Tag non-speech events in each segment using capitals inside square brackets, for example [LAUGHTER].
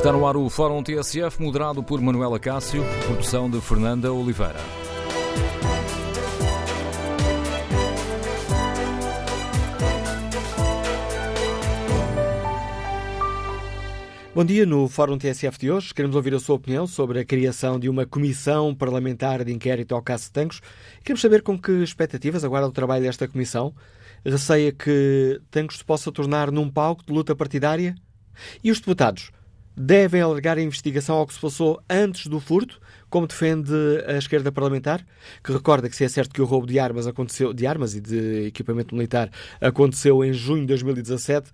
Está no ar o Fórum TSF, moderado por Manuela Cássio, produção de Fernanda Oliveira. Bom dia. No Fórum TSF de hoje, queremos ouvir a sua opinião sobre a criação de uma comissão parlamentar de inquérito ao caso de Tancos. Queremos saber com que expectativas aguarda o trabalho desta comissão. Receia que Tancos se possa tornar num palco de luta partidária? E os deputados devem alargar a investigação ao que se passou antes do furto, como defende a esquerda parlamentar, que recorda que se é certo que o roubo de armas aconteceu, de armas e de equipamento militar aconteceu em junho de 2017,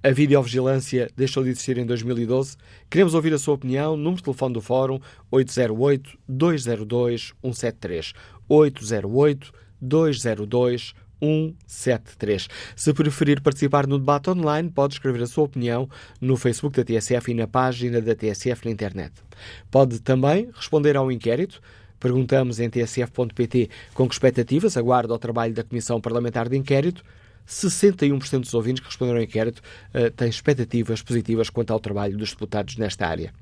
a videovigilância deixou de existir em 2012. Queremos ouvir a sua opinião. Número de telefone do Fórum 808-202-173. 808-202-173. 173. Se preferir participar no debate online, pode escrever a sua opinião no Facebook da TSF e na página da TSF na internet. Pode também responder ao inquérito. Perguntamos em tsf.pt com que expectativas aguarda o trabalho da Comissão Parlamentar de Inquérito. 61% dos ouvintes que responderam ao inquérito uh, têm expectativas positivas quanto ao trabalho dos deputados nesta área.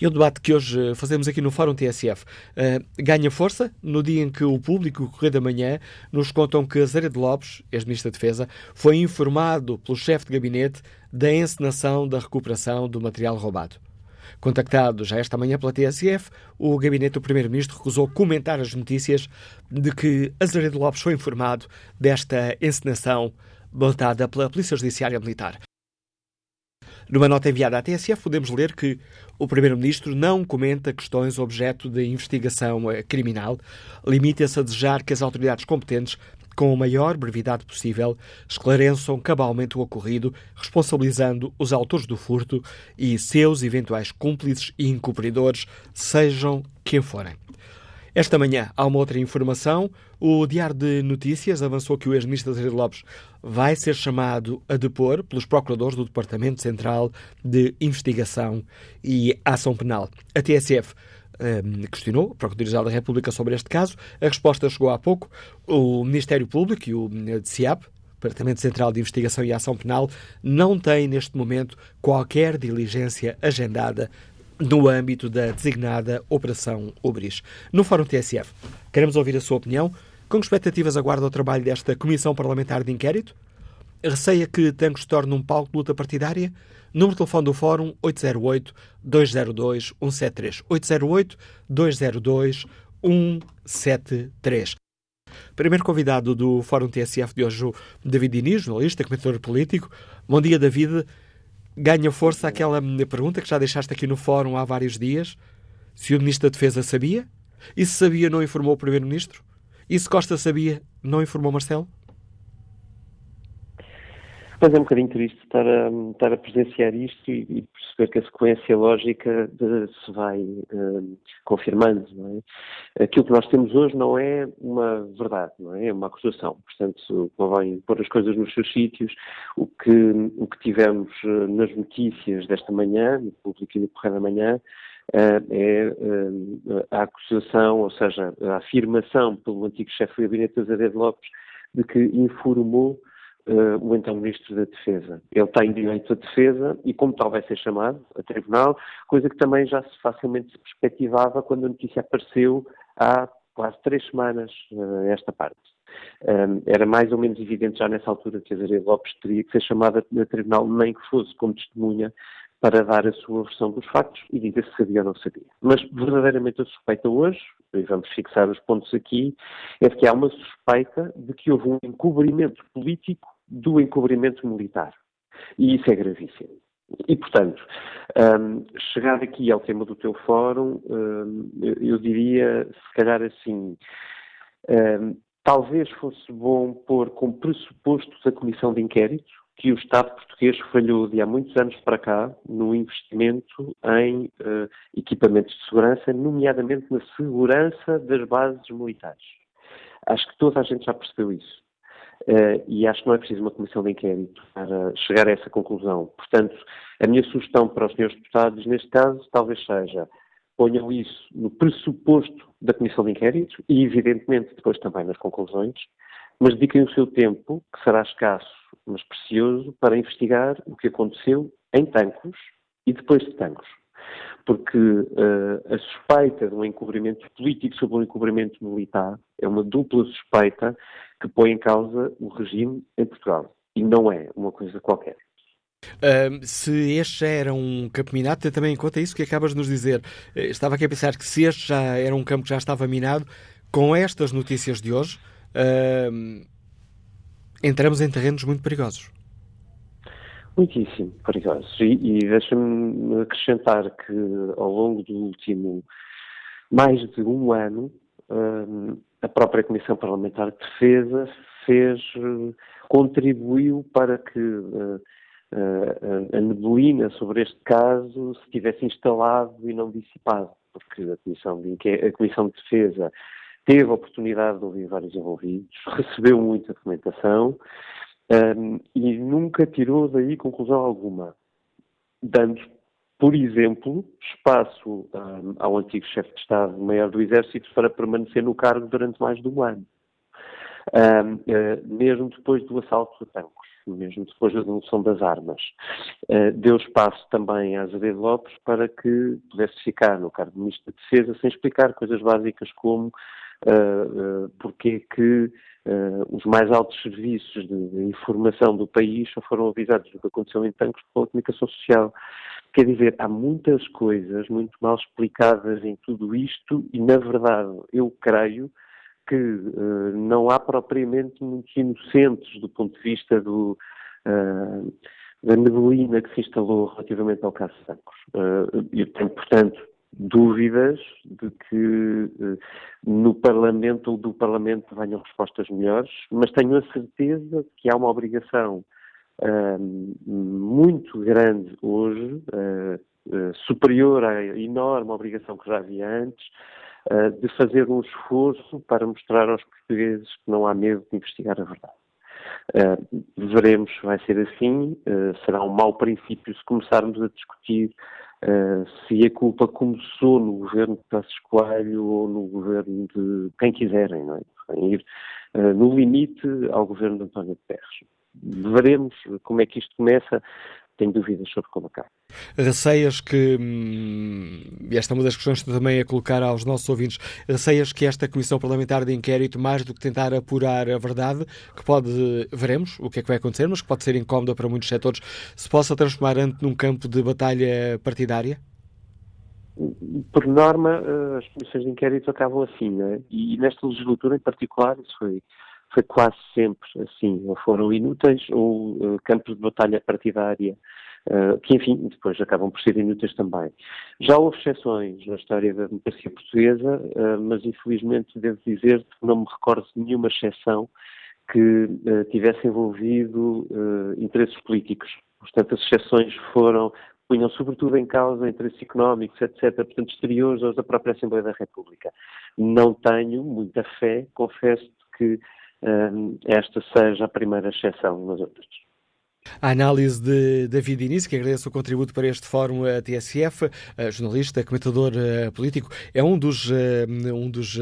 E o debate que hoje fazemos aqui no Fórum TSF uh, ganha força no dia em que o público, o Correio da Manhã, nos contam que Azeredo Lopes, ex-ministro da Defesa, foi informado pelo chefe de gabinete da encenação da recuperação do material roubado. Contactado já esta manhã pela TSF, o gabinete do Primeiro-Ministro recusou comentar as notícias de que Azeredo Lopes foi informado desta encenação montada pela Polícia Judiciária Militar. Numa nota enviada à TSF, podemos ler que o Primeiro-Ministro não comenta questões objeto de investigação criminal, limita-se a desejar que as autoridades competentes com a maior brevidade possível, esclareçam cabalmente o ocorrido, responsabilizando os autores do furto e seus eventuais cúmplices e encobridores, sejam quem forem. Esta manhã há uma outra informação. O Diário de Notícias avançou que o ex-ministro Azevedo Lopes vai ser chamado a depor pelos procuradores do Departamento Central de Investigação e Ação Penal. A TSF um, questionou o Procurador-Geral da República sobre este caso. A resposta chegou há pouco. O Ministério Público e o CIAP, Departamento Central de Investigação e Ação Penal, não têm neste momento qualquer diligência agendada no âmbito da designada Operação Obris. No Fórum TSF, queremos ouvir a sua opinião. Com expectativas aguarda o trabalho desta Comissão Parlamentar de Inquérito? Receia que Tancos se torne um palco de luta partidária? Número de telefone do Fórum 808-202-173. 808-202-173. Primeiro convidado do Fórum TSF de hoje, David Diniz, jornalista, comentador político. Bom dia, David. Ganha força aquela pergunta que já deixaste aqui no Fórum há vários dias. Se o Ministro da Defesa sabia? E se sabia, não informou o Primeiro-Ministro? E se Costa sabia, não informou Marcelo? Mas é um bocadinho triste estar a, estar a presenciar isto e, e, perceber que a sequência lógica de, se vai uh, confirmando. É? Aquilo que nós temos hoje não é uma verdade, não é? é uma acusação. Portanto, convém pôr as coisas nos seus sítios. O que, o que tivemos uh, nas notícias desta manhã, no público e no Correio da Manhã, Uh, é uh, a acusação, ou seja, a afirmação pelo antigo chefe do gabinete Azevedo Lopes de que informou uh, o então Ministro da Defesa. Ele tem direito à defesa e, como tal, vai ser chamado a tribunal, coisa que também já se facilmente se perspectivava quando a notícia apareceu há quase três semanas, uh, esta parte. Um, era mais ou menos evidente já nessa altura que Azaria Lopes teria que ser chamada a tribunal, nem que fosse como testemunha, para dar a sua versão dos factos e dizer se sabia ou não sabia. Mas verdadeiramente a suspeita hoje, e vamos fixar os pontos aqui, é de que há uma suspeita de que houve um encobrimento político do encobrimento militar. E isso é gravíssimo. E, portanto, um, aqui ao tema do teu fórum, um, eu, diria, se calhar assim, um, talvez fosse bom pôr como pressuposto a comissão de inquérito que o Estado português falhou de há muitos anos para cá no investimento em uh, equipamentos de segurança, nomeadamente na segurança das bases militares. Acho que toda a gente já percebeu isso. Uh, e acho que não é preciso uma comissão de inquérito para chegar a essa conclusão. Portanto, a minha sugestão para os senhores deputados, neste caso, talvez seja ponham isso no pressuposto da comissão de inquérito e, evidentemente, depois também nas conclusões, mas dediquem o seu tempo, que será escasso, mas precioso, para investigar o que aconteceu em Tancos e depois de Tancos. Porque uh, a suspeita de um encobrimento político sobre um encobrimento militar é uma dupla suspeita que põe em causa o regime em Portugal. E não é uma coisa qualquer. Uh, se este já era um campo minado, tem também em conta isso que acabas de nos dizer. Uh, estava aqui a pensar que se este já era um campo que já estava minado, com estas notícias de hoje, uh, entramos em terrenos muito perigosos. Muitíssimo perigosos. E, e deixa-me acrescentar que ao longo do último mais de um ano, a própria Comissão Parlamentar de Defesa fez, contribuiu para que a neblina sobre este caso se tivesse instalado e não dissipado, porque a Comissão de, a Comissão de Defesa teve a oportunidade de ouvir vários envolvidos, recebeu muita documentação um, e nunca tirou daí conclusão alguma, dando, por exemplo, espaço um, ao antigo chefe de Estado-Maior do Exército para permanecer no cargo durante mais de um ano, um, uh, mesmo depois do assalto a Tancos mesmo depois da devolução das armas. Uh, deu espaço também a Azevedo Lopes para que pudesse ficar no cargo de Ministro da Defesa sem explicar coisas básicas como uh, uh, porque é que uh, os mais altos serviços de, de, informação do país só foram avisados do que aconteceu em Tancos pela comunicação social. Quer dizer, há muitas coisas muito mal explicadas em tudo isto e, na verdade, eu creio que uh, não há propriamente muitos inocentes do ponto de vista do, uh, da neblina que se instalou relativamente ao caso Sancos. Uh, eu tenho, portanto, dúvidas de que no Parlamento ou do Parlamento venham respostas melhores, mas tenho a certeza que há uma obrigação muito grande hoje, superior à enorme obrigação que já havia antes, uh, de fazer um esforço para mostrar aos portugueses que não há medo de investigar a verdade. Uh, veremos se vai ser assim. Uh, será um mau princípio se começarmos a discutir uh, se a culpa começou no governo de Passos Coelho ou no governo de quem quiserem, não é? Ir no limite ao governo de António Guterres. Veremos como é que isto começa tenho dúvidas sobre como acaba. Receias que, hum, esta é uma das questões que também a colocar aos nossos ouvintes, receias que esta Comissão Parlamentar de Inquérito, mais do que tentar apurar a verdade, que pode, veremos o que é que vai acontecer, mas que pode ser incómoda para muitos setores, se possa transformar ante num campo de batalha partidária? Por norma, eh, as comissões de inquérito acabam assim, né? e nesta legislatura em particular isso foi foi quase sempre assim, ou foram inúteis ou uh, campos de batalha partidária, uh, que enfim, depois acabam por ser inúteis também. Já houve exceções na história da democracia portuguesa, uh, mas infelizmente devo dizer que não me recordo de nenhuma exceção que tivesse envolvido interesses políticos. Portanto, as exceções foram punham sobretudo em causa interesses económicos, etc., portanto, exteriores aos da própria Assembleia da República. Não tenho muita fé, confesso que esta seja a primeira exceção nas outras. A análise de David Início, que agradece o contributo para este fórum a TSF, jornalista, comentador uh, político, é um dos, um dos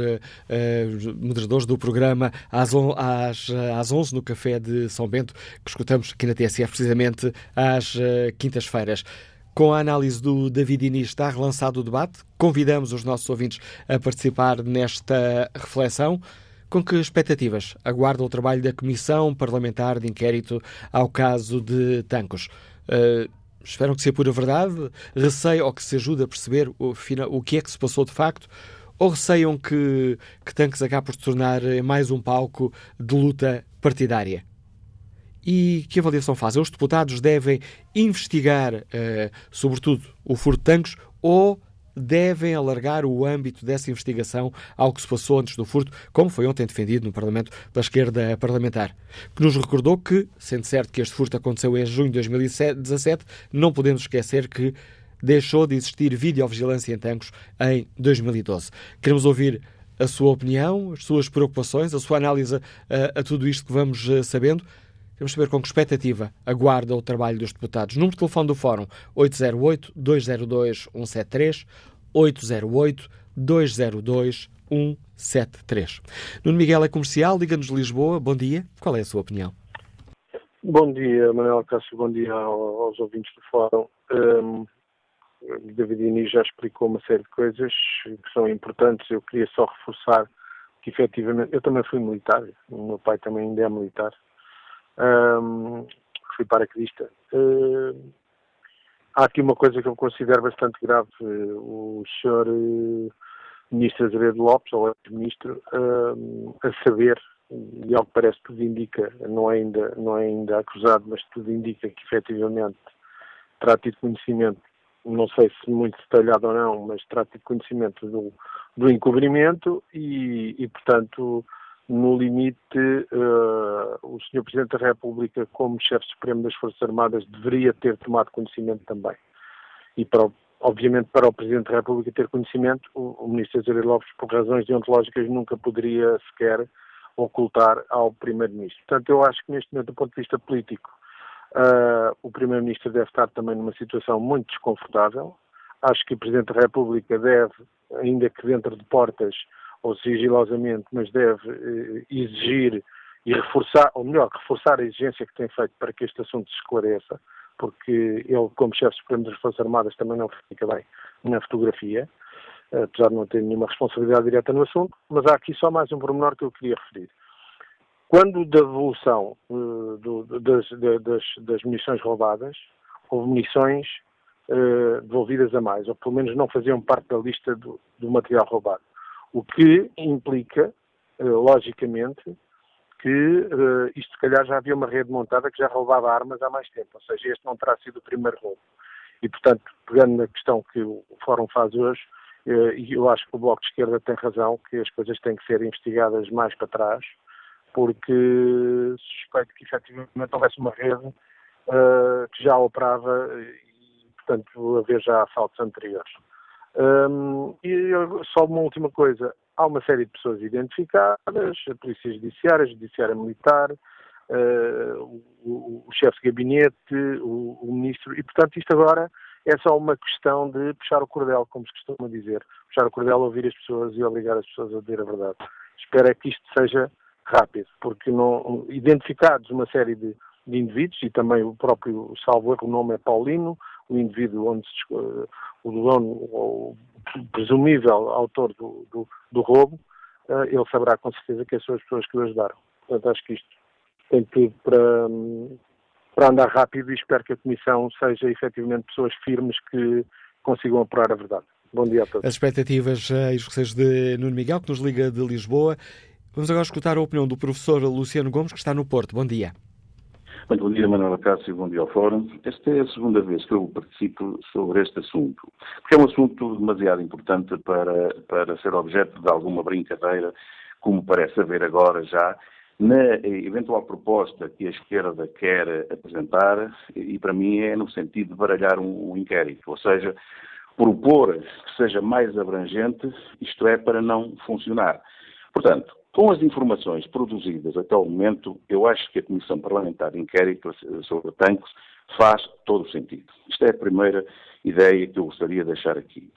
moderadores do programa às, às 11 no Café de São Bento, que escutamos aqui na TSF precisamente às quintas-feiras. Com a análise do David Inês está relançado o debate. Convidamos os nossos ouvintes a participar nesta reflexão. Com que expectativas aguarda o trabalho da Comissão Parlamentar de Inquérito ao caso de Tancos? Uh, esperam que seja pura verdade? Receiam que se ajude a perceber o, o que é que se passou de facto? Ou receiam que, que Tancos acabe por se tornar mais um palco de luta partidária? E que avaliação fazem? Os deputados devem investigar, uh, sobretudo, o furto de tanques ou devem alargar o âmbito dessa investigação ao que se passou antes do furto, como foi ontem defendido no Parlamento pela esquerda parlamentar, que nos recordou que, sendo certo que este furto aconteceu em junho de 2017, não podemos esquecer que deixou de existir videovigilância em Tancos em 2012. Queremos ouvir a sua opinião, as suas preocupações, a sua análise a, a tudo isto que vamos uh, sabendo. Queremos saber com que expectativa aguarda o trabalho dos deputados. Número de telefone do Fórum 808-202-173, 808-202-173. Nuno Miguel é comercial, Liga-nos Lisboa. Bom dia. Qual é a sua opinião? Bom dia, Manuel Cássio. Bom dia aos ouvintes do Fórum. Um, David Inês já explicou uma série de coisas que são importantes. Eu queria só reforçar que efetivamente eu também fui militar, o meu pai também ainda é militar. Um, fui paraquedista. Uh, há aqui uma coisa que eu considero bastante grave. O senhor uh, ministro Azevedo Lopes, ou ex-ministro, uh, a saber, e ao que parece tudo indica, não é, ainda, não é ainda acusado, mas tudo indica que efetivamente terá tido conhecimento, não sei se muito detalhado ou não, mas terá tido conhecimento do, do encobrimento e, e portanto, no limite, uh, o Sr. Presidente da República, como chefe supremo das Forças Armadas, deveria ter tomado conhecimento também. E, para obviamente, para o Presidente da República ter conhecimento, o, o Ministro Zé Lopes, por razões deontológicas, nunca poderia sequer ocultar ao Primeiro-Ministro. Portanto, eu acho que neste momento, do ponto de vista político, uh, o Primeiro-Ministro deve estar também numa situação muito desconfortável. Acho que o Presidente da República deve, ainda que dentro de portas, ou sigilosamente, mas deve eh, exigir e reforçar, ou melhor, reforçar a exigência que tem feito para que este assunto se esclareça, porque ele, como chefe supremo das Forças Armadas, também não fica bem na fotografia, apesar de não ter nenhuma responsabilidade direta no assunto, mas há aqui só mais um pormenor que eu queria referir. Quando da devolução uh, do, das, das, das, munições roubadas, houve munições uh, devolvidas a mais, ou pelo menos não faziam parte da lista do, do material roubado. O que implica, uh, logicamente, que uh, isto se calhar já havia uma rede montada que já roubava armas há mais tempo, ou seja, este não terá sido o primeiro roubo. E, portanto, pegando na questão que o Fórum faz hoje, uh, e eu acho que o Bloco de Esquerda tem razão, que as coisas têm que ser investigadas mais para trás, porque suspeito que efetivamente houvesse uma rede uh, que já operava e, portanto, haver já assaltos anteriores. Um, e só uma última coisa, há uma série de pessoas identificadas, a Polícia Judiciária, a Judiciária Militar, uh, o, o chefe de gabinete, o, o, ministro, e portanto isto agora é só uma questão de puxar o cordel, como se costuma dizer. Puxar o cordel, ouvir as pessoas e obrigar as pessoas a dizer a verdade. Espero é que isto seja rápido, porque não, identificados uma série de, de indivíduos, e também o próprio, salvo o nome é Paulino, o indivíduo onde se, o dono, o presumível autor do, do, do roubo, uh, ele saberá com certeza que são as pessoas que o ajudaram. Portanto, acho que isto tem tudo para, para andar rápido e espero que a Comissão seja efetivamente pessoas firmes que consigam apurar a verdade. Bom dia a todos. As expectativas e os receios de Nuno Miguel, que nos liga de Lisboa. Vamos agora escutar a opinião do professor Luciano Gomes, que está no Porto. Bom dia. Muito bom dia, Manuela Cássio, bom dia ao Fórum. Esta é a segunda vez que eu participo sobre este assunto, porque é um assunto demasiado importante para, para ser objeto de alguma brincadeira, como parece haver agora já, na eventual proposta que a esquerda quer apresentar, e para mim é no sentido de baralhar um, um inquérito, ou seja, propor que seja mais abrangente, isto é, para não funcionar. Portanto, com as informações produzidas até o momento, eu acho que a Comissão Parlamentar de Inquérito sobre tanques faz todo o sentido. Isto é a primeira ideia que eu gostaria de deixar aqui.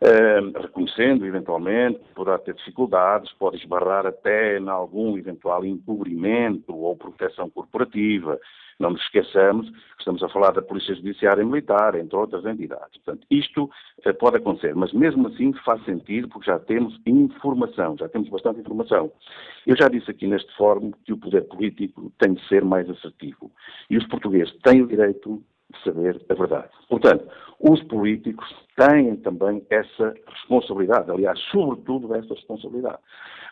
Uh, reconhecendo, eventualmente, poderá ter dificuldades, pode esbarrar até em algum eventual encobrimento ou proteção corporativa. Não nos esqueçamos que estamos a falar da Polícia Judiciária e Militar, entre outras entidades. Portanto, isto uh, pode acontecer, mas mesmo assim faz sentido porque já temos informação, já temos bastante informação. Eu já disse aqui neste fórum que o poder político tem de ser mais assertivo. E os portugueses têm o direito de saber a verdade. Portanto, os políticos têm também essa responsabilidade, aliás, sobretudo essa responsabilidade.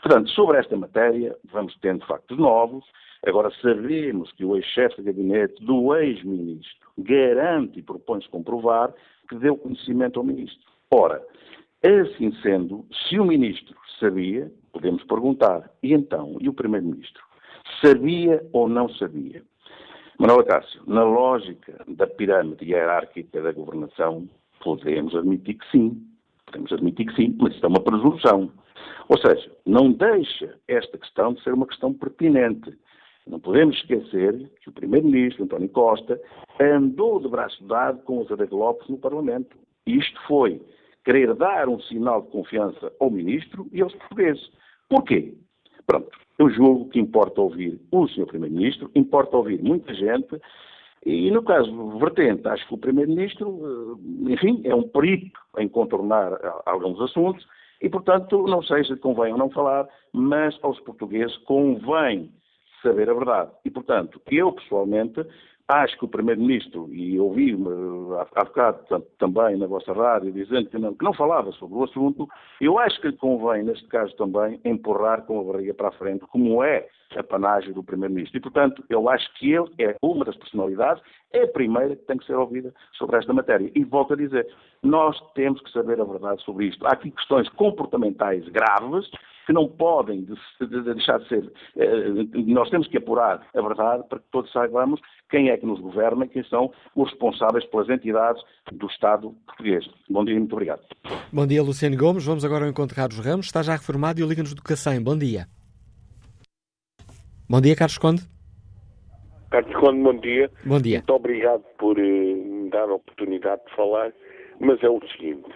Portanto, sobre esta matéria, vamos tendo factos novos. Agora, sabemos que o ex-chefe de gabinete do ex-ministro garante e propõe-se comprovar que deu conhecimento ao ministro. Ora, assim sendo, se o ministro sabia, podemos perguntar, e então, e o primeiro-ministro? Sabia ou não sabia? Manuel Cássio, na lógica da pirâmide hierárquica da governação, podemos admitir que sim. Podemos admitir que sim, mas isto é uma presunção. Ou seja, não deixa esta questão de ser uma questão pertinente. Não podemos esquecer que o Primeiro-Ministro, António Costa, andou de braço dado com os Aredo Lopes no Parlamento. Isto foi querer dar um sinal de confiança ao Ministro e aos portugueses. Porquê? Pronto, eu julgo que importa ouvir o Sr. Primeiro-Ministro, importa ouvir muita gente, E no caso vertente, acho que o Primeiro-Ministro, eh, enfim, é um perito em contornar alguns assuntos e, portanto, não sei se convém ou não falar, mas aos portugueses convém saber a verdade. E, portanto, eu pessoalmente Acho que o Primeiro-Ministro, e ouvi-me há bocado também na vossa rádio dizendo que não, que não, falava sobre o assunto, eu acho que convém, neste caso também, empurrar com a barriga para a frente, como é a panagem do Primeiro-Ministro. E, portanto, eu acho que ele é uma das personalidades, é a primeira que tem que ser ouvida sobre esta matéria. E volto a dizer, nós temos que saber a verdade sobre isto. Há aqui questões comportamentais graves que não podem de, de, de deixar de ser. Eh, nós temos que apurar a verdade para que todos saibamos quem é que nos governa e quem são os responsáveis pelas entidades do Estado português. Bom dia e muito obrigado. Bom dia, Luciano Gomes. Vamos agora ao encontro de Carlos Ramos. Está já reformado e o Liga-nos do Cacém. Bom dia. Bom dia, Carlos Conde. Carlos Conde, bom dia. Bom dia. Muito obrigado por uh, me dar a oportunidade de falar, mas é o seguinte.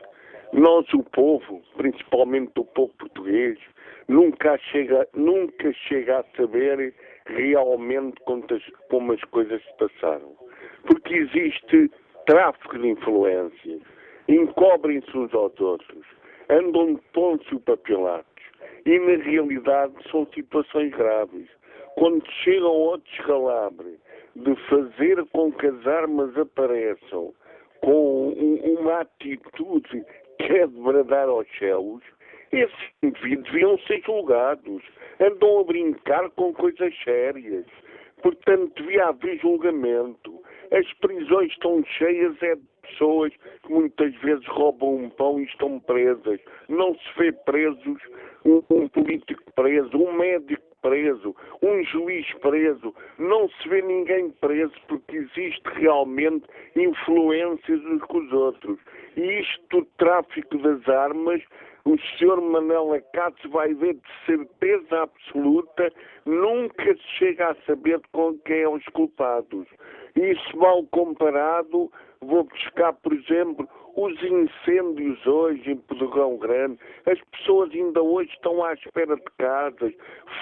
Nós, o povo, principalmente o povo português, nunca chega, nunca chega a saber realmente quantas, como as coisas se passaram. Porque existe tráfico de influências, encobrem-se uns aos outros, andam de pontos papilados e na realidade são situações graves. Quando chegam ao descalabre de fazer com que as armas apareçam com uma atitude que é de bradar aos céus, esses indivíduos deviam ser julgados. Andam a brincar com coisas sérias. Portanto, devia haver julgamento. As prisões estão cheias é de pessoas que muitas vezes roubam um pão e estão presas. Não se vê presos um, um político preso, um médico preso, um juiz preso, não se vê ninguém preso porque existe realmente influências uns com os outros. E isto do tráfico das armas o senhor Manela Acácio vai ver de certeza absoluta, nunca se chega a saber com quem são os culpados. Isso mal comparado, vou buscar, por exemplo, os incêndios hoje em Pedrogão Grande, as pessoas ainda hoje estão à espera de casas,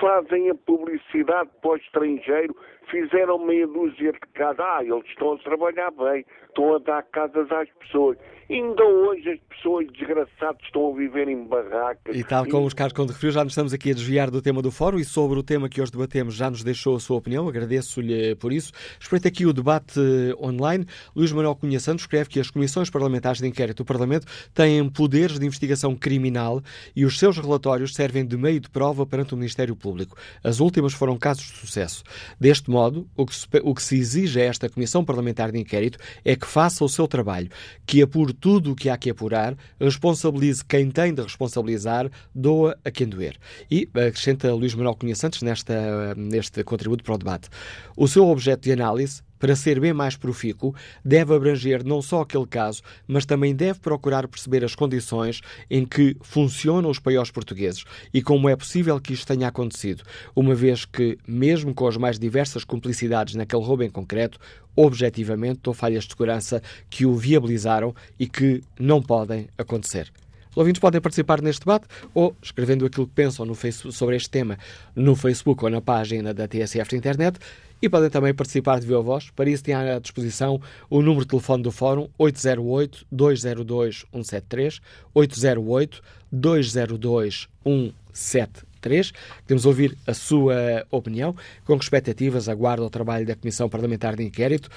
fazem a publicidade para o estrangeiro, fizeram meia dúzia de casas. Ah, eles estão a trabalhar bem, estão a dar casas às pessoas. Ainda hoje as pessoas desgraçadas estão a viver em barracas. E tal como os Carlos Conde referiu, já nos estamos aqui a desviar do tema do fórum e sobre o tema que hoje debatemos já nos deixou a sua opinião, agradeço-lhe por isso. Espreito aqui o debate online. Luís Manuel Cunha Santos escreve que as comissões parlamentares de inquérito do Parlamento têm poderes de investigação criminal e os seus relatórios servem de meio de prova perante o Ministério Público. As últimas foram casos de sucesso. Deste modo, o que se, o que se exige a esta Comissão Parlamentar de Inquérito é que faça o seu trabalho, que apure tudo o que há que apurar, responsabilize quem tem de responsabilizar, doa a quem doer. E acrescenta Luís Manuel Cunha Santos nesta, neste contributo para o debate. O seu objeto de análise para ser bem mais profícuo, deve abranger não só aquele caso, mas também deve procurar perceber as condições em que funcionam os paióis portugueses e como é possível que isto tenha acontecido, uma vez que, mesmo com as mais diversas cumplicidades naquele roubo em concreto, objetivamente houve falhas de segurança que o viabilizaram e que não podem acontecer. Os ouvintes podem participar neste debate ou escrevendo aquilo que pensam no Facebook, sobre este tema no Facebook ou na página da TSF na internet e podem também participar de viva voz. Para isso, têm à disposição o número de telefone do Fórum 808-202-173, 808-202-173. Queremos ouvir a sua opinião. Com expectativas, aguardo o trabalho da Comissão Parlamentar de Inquérito.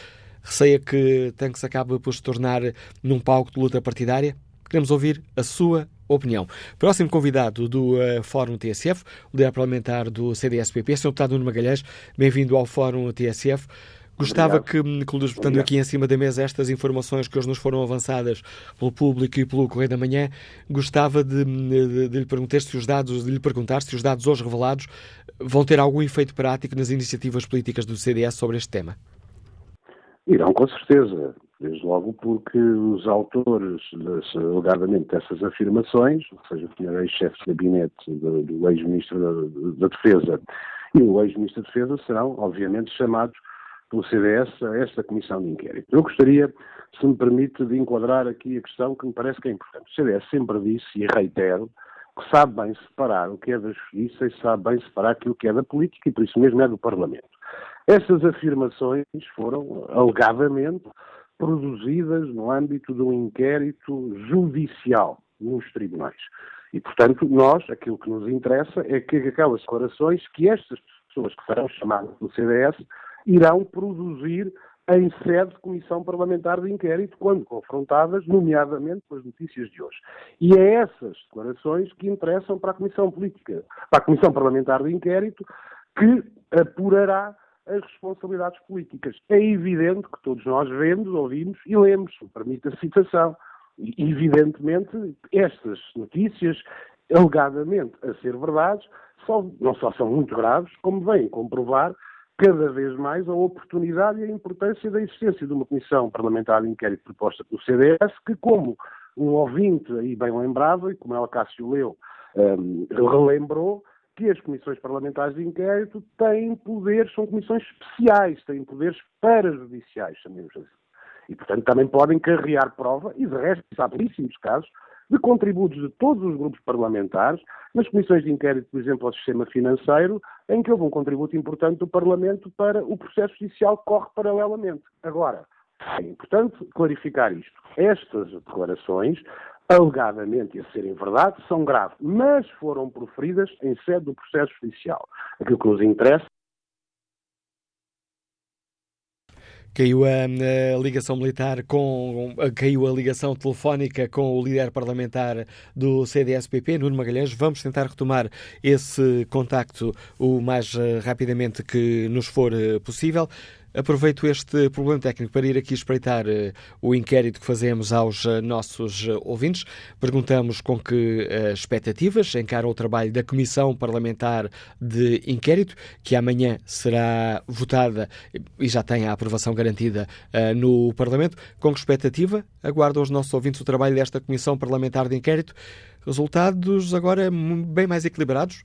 Receia que se acabe por se tornar num palco de luta partidária? Queremos ouvir a sua opinião. Próximo convidado do uh, Fórum TSF, o líder parlamentar do CDS-PP, Sr. Deputado Nuno Magalhães, bem-vindo ao Fórum TSF. Gostava Obrigado. que, que botando aqui em cima da mesa estas informações que hoje nos foram avançadas pelo público e pelo Correio da Manhã, gostava de, de, de, lhe perguntar se os dados, de lhe perguntar se os dados hoje revelados vão ter algum efeito prático nas iniciativas políticas do CDS sobre este tema. Irão, com certeza. Desde logo porque os autores, alegadamente, dessas afirmações, ou seja, o senhor ex-chefe de gabinete do, ex-ministro da, da, Defesa e o ex-ministro da Defesa serão, obviamente, chamados pelo CDS a esta comissão de inquérito. Eu gostaria, se me permite, de enquadrar aqui a questão que me parece que é importante. O CDS sempre disse, e reitero, que sabe bem separar o que é da justiça e sabe bem separar aquilo que é da política e por isso mesmo é do Parlamento. Estas afirmações foram, alegadamente, produzidas no âmbito de um inquérito judicial nos tribunais. E, portanto, nós, aquilo que nos interessa é que aquelas declarações que estas pessoas que serão chamadas do CDS irão produzir em sede de Comissão Parlamentar de Inquérito, quando confrontadas, nomeadamente, com as notícias de hoje. E é essas declarações que interessam para a Comissão Política, para a Comissão Parlamentar de Inquérito, que apurará as responsabilidades políticas. É evidente que todos nós vemos, ouvimos e lemos, permite a citação. E, evidentemente, estas notícias, alegadamente a ser verdades, não só são muito graves, como vêm comprovar cada vez mais a oportunidade e a importância da existência de uma comissão parlamentar de inquérito proposta pelo CDS, que, como um ouvinte aí bem lembrado, e como ela Cássio leu, um, relembrou, que as comissões parlamentares de inquérito têm poderes, são comissões especiais, têm poderes parajudiciais, chamemos assim. E, portanto, também podem carregar prova, e de resto, há belíssimos casos, de contributos de todos os grupos parlamentares, nas comissões de inquérito, por exemplo, ao sistema financeiro, em que houve um contributo importante do Parlamento para o processo judicial que corre paralelamente. Agora, é importante clarificar isto. Estas declarações, alegadamente a serem verdade, são graves, mas foram proferidas em sede do processo judicial. Aquilo que nos interessa Caiu a, a, ligação militar com. caiu a ligação telefónica com o líder parlamentar do CDS-PP, Nuno Magalhães. Vamos tentar retomar esse contacto o mais eh, rapidamente que nos for eh, possível. Aproveito este problema técnico para ir aqui espreitar uh, o inquérito que fazemos aos uh, nossos uh, ouvintes. Perguntamos com que expectativas encara o trabalho da Comissão Parlamentar de Inquérito, que amanhã será votada e já tem a aprovação garantida no Parlamento. Com que expectativa aguardam os nossos ouvintes o trabalho desta Comissão Parlamentar de Inquérito? Resultados agora bem mais equilibrados.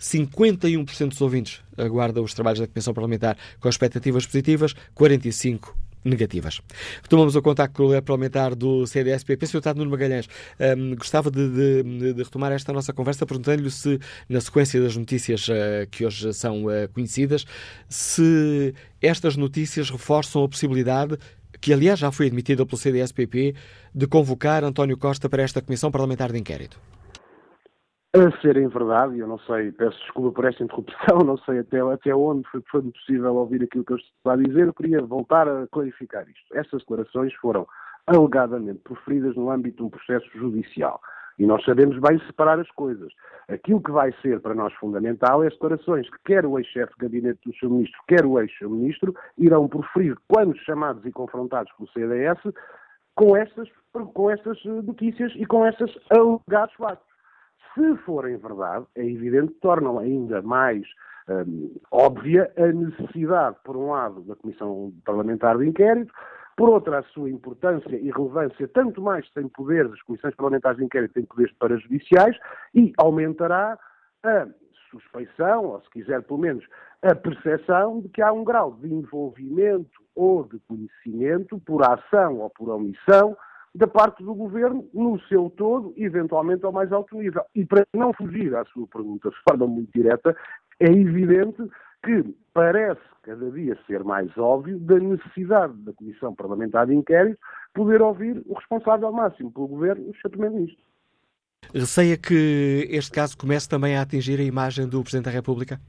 51% dos ouvintes aguardam os trabalhos da Comissão Parlamentar com expectativas positivas, 45% negativas. Retomamos o contacto com o parlamentar do CDS-PP, Sr. Deputado Nuno Magalhães. Um, gostava de, de, de, retomar esta nossa conversa perguntando-lhe se, na sequência das notícias uh, que hoje são uh, conhecidas, se estas notícias reforçam a possibilidade que aliás já foi admitida pelo CDS-PP, de convocar António Costa para esta Comissão Parlamentar de Inquérito a serem verdade, eu não sei, peço desculpa por esta interrupção, [LAUGHS] não sei até, até onde foi, foi possível ouvir aquilo que eu estou a dizer, eu queria voltar a clarificar isto. Estas declarações foram alegadamente proferidas no âmbito de um processo judicial. E nós sabemos bem separar as coisas. Aquilo que vai ser para nós fundamental é as declarações que quer o ex-chefe de gabinete do seu ministro, quer o ex-ministro, irão proferir quando chamados e confrontados pelo CDS com estas, com estas notícias e com estes alegados fatos se forem verdade, é evidente que tornam ainda mais um, óbvia a necessidade, por um lado, da Comissão Parlamentar de Inquérito, por outra, a sua importância e relevância, tanto mais tem poderes, as comissões parlamentares de inquérito têm poderes para judiciais, e aumentará a suspeição, ou se quiser, pelo menos, a percepção de que há um grau de envolvimento ou de conhecimento, por ação ou por omissão, da parte do governo, no seu todo, eventualmente ao mais alto nível. E para não fugir à sua pergunta de forma muito direta, é evidente que parece cada dia ser mais óbvio da necessidade da Comissão Parlamentar de Inquérito poder ouvir o responsável máximo pelo governo, o Sr. Primeiro-Ministro. Receia que este caso comece também a atingir a imagem do Presidente da República?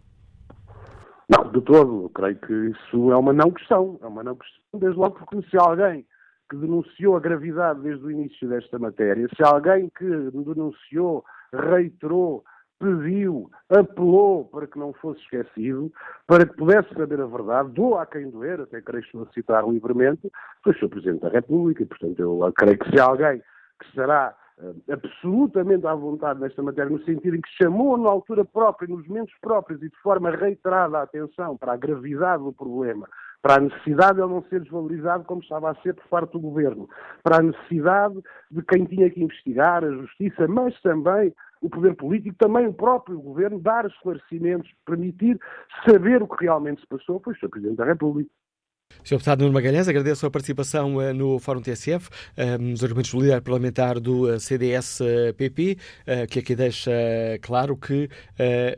Não, de todo. creio que isso é uma não questão. É uma não questão, desde logo porque se alguém que denunciou a gravidade desde o início desta matéria, se alguém que denunciou, reiterou, pediu, apelou para que não fosse esquecido, para que pudesse saber a verdade, dou a quem doer, até creio que estou a citar livremente, foi o Sr. Presidente da República, e portanto eu creio que se alguém que estará uh, absolutamente à vontade nesta matéria, no sentido em que chamou na altura própria, nos momentos próprios e de forma reiterada a atenção para a gravidade do problema, para a necessidade de ele não ser desvalorizado como estava a ser por parte do governo, para a necessidade de quem tinha que investigar, a justiça, mas também o poder político, também o próprio governo, dar esclarecimentos, permitir saber o que realmente se passou, foi o. Presidente da República. Sr. Deputado Nuno Magalhães, agradeço a participação uh, no Fórum TSF, uh, nos argumentos do líder parlamentar do uh, CDS-PP, que aqui deixa claro que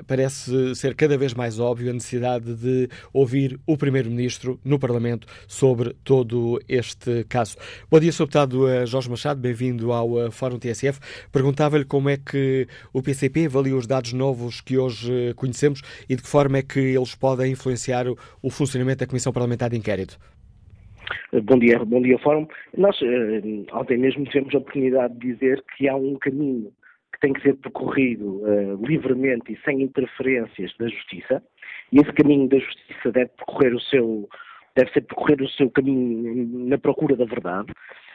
parece ser cada vez mais óbvio a necessidade de ouvir o Primeiro-Ministro no Parlamento sobre todo este caso. Bom dia, Sr. Deputado Jorge Machado, bem-vindo ao Fórum TSF. Perguntava-lhe como é que o PCP avalia os dados novos que hoje conhecemos e de que forma é que eles podem influenciar o funcionamento da Comissão Parlamentar de Inquérito. Bom dia, bom dia, Fórum. Nós eh, ontem mesmo tivemos a oportunidade de dizer que há um caminho que tem que ser percorrido uh, livremente e sem interferências da Justiça, e esse caminho da Justiça deve percorrer o seu deve ser percorrer o seu caminho na procura da verdade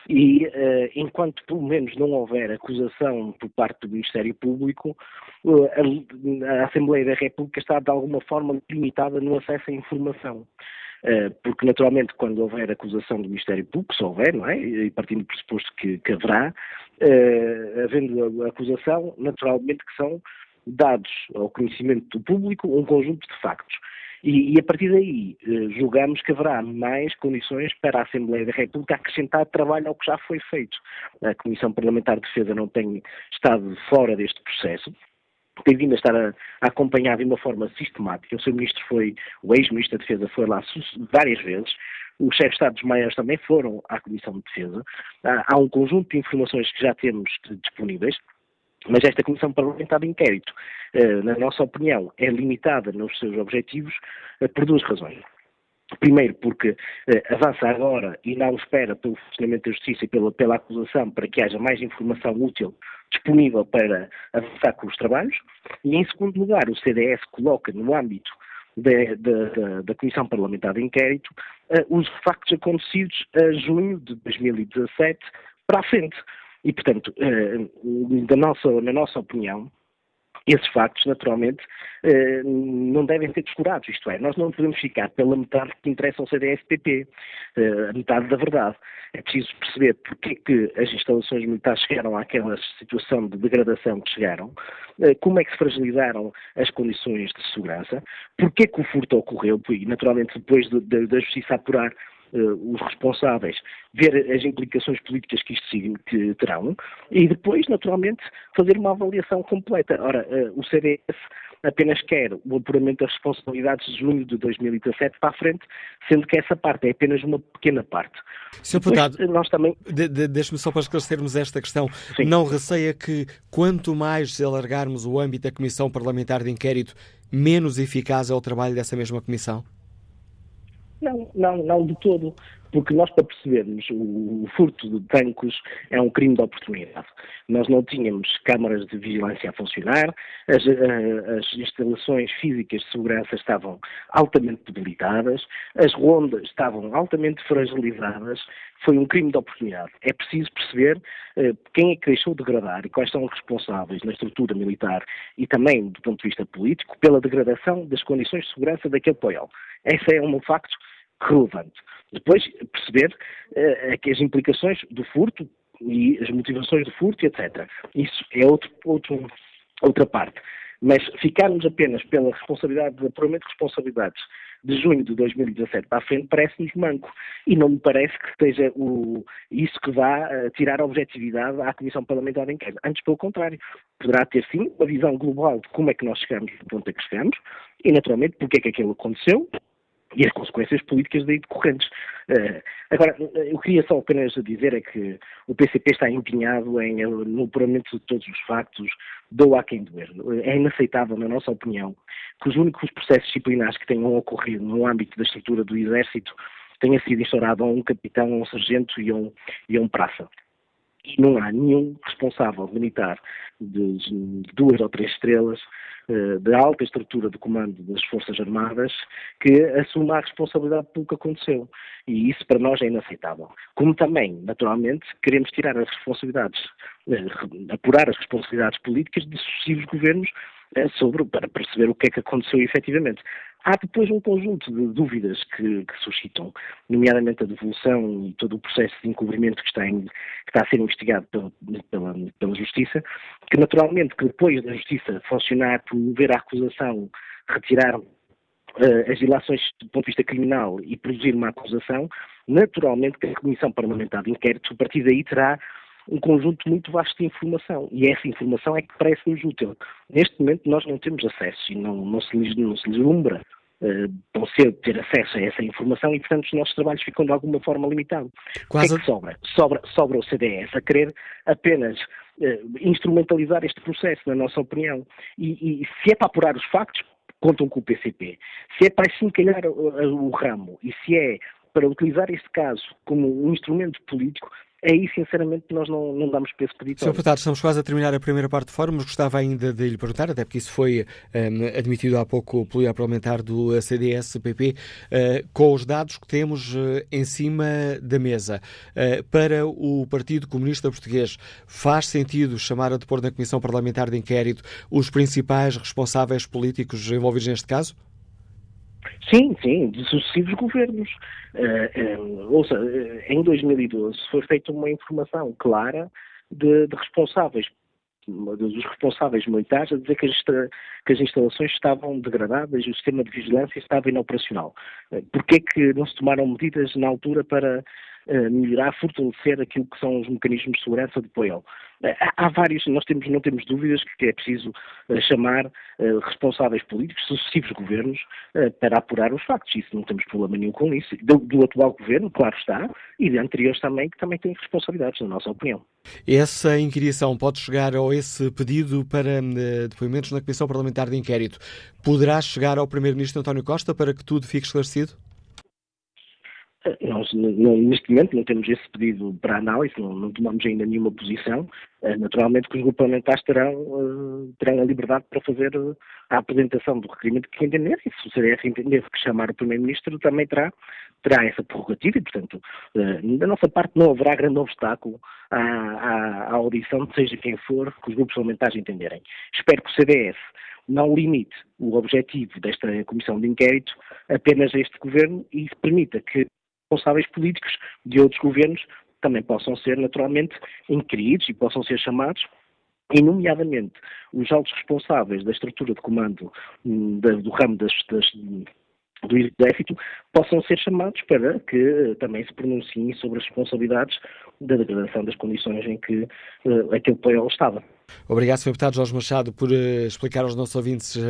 e uh, enquanto pelo menos não houver acusação por parte do Ministério Público, uh, a, a Assembleia da República está de alguma forma limitada no acesso à informação. Eh, porque naturalmente quando houver acusação do Ministério Público, se houver, não é? E partindo do pressuposto que, que haverá, havendo a acusação, naturalmente que são dados ao conhecimento do público um conjunto de factos. E, e, a partir daí uh, julgamos que haverá mais condições para a Assembleia da República acrescentar trabalho ao que já foi feito. A Comissão Parlamentar de Defesa não tem estado fora deste processo, tem vindo a estar a, a, acompanhar de uma forma sistemática. O seu ministro foi, o ex-ministro da Defesa foi lá várias vezes. Os chefes de Estados-Maiores também foram à Comissão de Defesa. Há, há, um conjunto de informações que já temos disponíveis, mas esta Comissão Parlamentar de Inquérito, eh, na nossa opinião, é limitada nos seus objetivos eh, por duas razões. Primeiro, porque eh, avança agora e não espera pelo funcionamento da justiça e pela, pela acusação para que haja mais informação útil disponível para avançar com os trabalhos. E, em segundo lugar, o CDS coloca no âmbito da, da, da Comissão Parlamentar de Inquérito uh, os factos acontecidos a junho de 2017 para a frente. E, portanto, uh, da nossa, na nossa opinião, esses factos, naturalmente, eh, não devem ser descurados. Isto é, nós não podemos ficar pela metade que interessa ao CDS-PP, eh, a metade da verdade. É preciso perceber porque é que as instalações militares chegaram àquela situação de degradação que chegaram, eh, como é que se fragilizaram as condições de segurança, porque é que o furto ocorreu, e naturalmente depois da Justiça apurar os responsáveis, ver as implicações políticas que isto que terão e depois, naturalmente, fazer uma avaliação completa. Ora, uh, o CDS apenas quer o apuramento das responsabilidades de junho de 2017 para a frente, sendo que essa parte é apenas uma pequena parte. Sr. Deputado, nós também... De, de, deixe-me só para esclarecermos esta questão. Sim. Não receia que quanto mais alargarmos o âmbito da Comissão Parlamentar de Inquérito, menos eficaz é o trabalho dessa mesma Comissão? Não, não, não de todo. Porque nós, para percebermos, o, furto de bancos é um crime de oportunidade. Nós não tínhamos câmaras de vigilância a funcionar, as, eh, as instalações físicas de segurança estavam altamente debilitadas, as rondas estavam altamente fragilizadas, foi um crime de oportunidade. É preciso perceber uh, quem é que deixou degradar e quais são os responsáveis na estrutura militar e também do ponto de vista político pela degradação das condições de segurança daquele país. Esse é um facto relevante. Depois, perceber uh, as implicações do furto e as motivações do furto, etc. Isso é outro, outro, outra parte. Mas ficarmos apenas pela responsabilidade, apuramento de responsabilidades de junho de 2017 para a frente parece-nos manco. E não me parece que esteja o, isso que vá uh, tirar a objetividade à Comissão Parlamentar de Inquérito. Antes, pelo contrário, poderá ter sim uma visão global de como é que nós chegamos do ponto a que chegamos e, naturalmente, porque é que aquilo aconteceu e as consequências políticas daí decorrentes. Uh, agora, eu queria só apenas dizer é que o PCP está empenhado em, eh, no apuramento de todos os factos, dou a quem doer. É inaceitável, na nossa opinião, que os únicos processos disciplinares que tenham ocorrido no âmbito da estrutura do Exército tenha sido instaurado a um capitão, a um sargento e a um, e a um praça e não há nenhum responsável militar de duas ou três estrelas eh, de alta estrutura de comando das Forças Armadas que assuma a responsabilidade pelo que aconteceu. E isso para nós é inaceitável. Como também, naturalmente, queremos tirar as responsabilidades, eh, apurar as responsabilidades políticas de sucessivos governos sobre, para perceber o que é que aconteceu efetivamente. Há depois um conjunto de dúvidas que, que, suscitam, nomeadamente a devolução e todo o processo de encobrimento que está, em, que está a ser investigado pela, pela, pela, Justiça, que naturalmente que depois da Justiça funcionar, promover a acusação, retirar uh, as ilações do ponto de vista criminal e produzir uma acusação, naturalmente que a Comissão Parlamentar de Inquérito, a partir daí, terá um conjunto muito vasto de informação e essa informação é que parece-nos útil. Neste momento nós não temos acesso e não, não se, não se deslumbra uh, tão cedo ter acesso a essa informação e, portanto, os nossos trabalhos ficam de alguma forma limitados. Quase... O que é que sobra? Sobra, sobra o CDS a querer apenas uh, instrumentalizar este processo, na nossa opinião. E, e, se é para apurar os factos, contam com o PCP. Se é para encalhar o, o ramo e se é para utilizar este caso como um instrumento político, aí sinceramente nós não, não damos peso peditório. Sr. Deputado, estamos quase a terminar a primeira parte do fórum, mas gostava ainda de lhe perguntar, até porque isso foi um, admitido há pouco pelo parlamentar do CDS-PP, uh, eh, com os dados que temos uh, em cima da mesa. Uh, para o Partido Comunista Português, faz sentido chamar a depor na Comissão Parlamentar de Inquérito os principais responsáveis políticos envolvidos neste caso? Sim, sim, de sucessivos governos. Uh, uh, ouça, uh, em 2012 foi feita uma informação clara de, de responsáveis dos responsáveis militares a dizer que as, que as, instalações estavam degradadas e o sistema de vigilância estava inoperacional. Porquê que não se tomaram medidas na altura para melhorar, fortalecer aquilo que são os mecanismos de segurança de apoio? Há vários, nós temos, não temos dúvidas que é preciso chamar responsáveis políticos, sucessivos governos, para apurar os factos. Isso não temos problema nenhum com isso. Do, do, atual governo, claro está, e de anteriores também, que também têm responsabilidades, na nossa opinião. Essa inquirição pode chegar, ou esse pedido para depoimentos na Comissão Parlamentar de Inquérito, poderá chegar ao Primeiro-Ministro António Costa para que tudo fique esclarecido? Nós, neste momento, não temos esse pedido para análise, não, não tomamos ainda nenhuma posição. Eh, naturalmente que os grupos parlamentares terão, uh, terão a liberdade para fazer a apresentação do requerimento que entender, e se o CDF entender que chamar o Primeiro-Ministro também terá, terá essa prerrogativa, e, portanto, da nossa parte não haverá grande obstáculo à, à, à audição, seja quem for, que os grupos parlamentares entenderem. Espero que o CDF não limite o objetivo desta comissão de inquérito apenas a este governo e permita que responsáveis políticos de outros governos também possam ser naturalmente inquiridos e possam ser chamados e, nomeadamente, os altos responsáveis da estrutura de comando hum, do ramo das, das, do exército possam ser chamados para que também se pronunciem sobre as responsabilidades da degradação das condições em que uh, aquele paiol estava. Obrigado, Sr. Deputado Jorge Machado, por uh, explicar aos nossos ouvintes uh,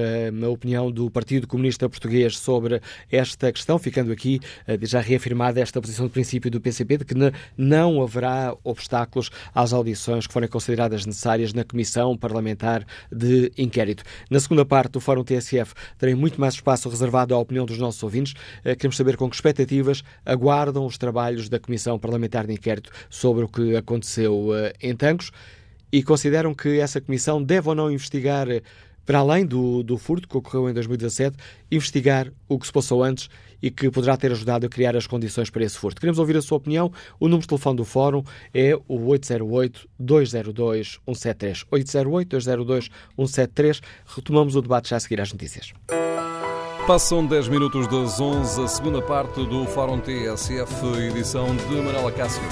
a opinião do Partido Comunista Português sobre esta questão, ficando aqui uh, já reafirmada esta posição de princípio do PCP de que não haverá obstáculos às audições que forem consideradas necessárias na Comissão Parlamentar de Inquérito. Na segunda parte do Fórum TSF, terei muito mais espaço reservado à opinião dos nossos ouvintes. Queremos saber com que expectativas aguardam os trabalhos da Comissão Parlamentar de Inquérito sobre o que aconteceu em Tancos e consideram que essa comissão deve ou não investigar, para além do, do furto que ocorreu em 2017, investigar o que se passou antes e que poderá ter ajudado a criar as condições para esse furto. Queremos ouvir a sua opinião. O número de telefone do Fórum é o 808-202-173. 808-202-173. Retomamos o debate já a seguir às notícias. Passam 10 minutos das 11, a segunda parte do Fórum TSF, edição de Manuela Cássio.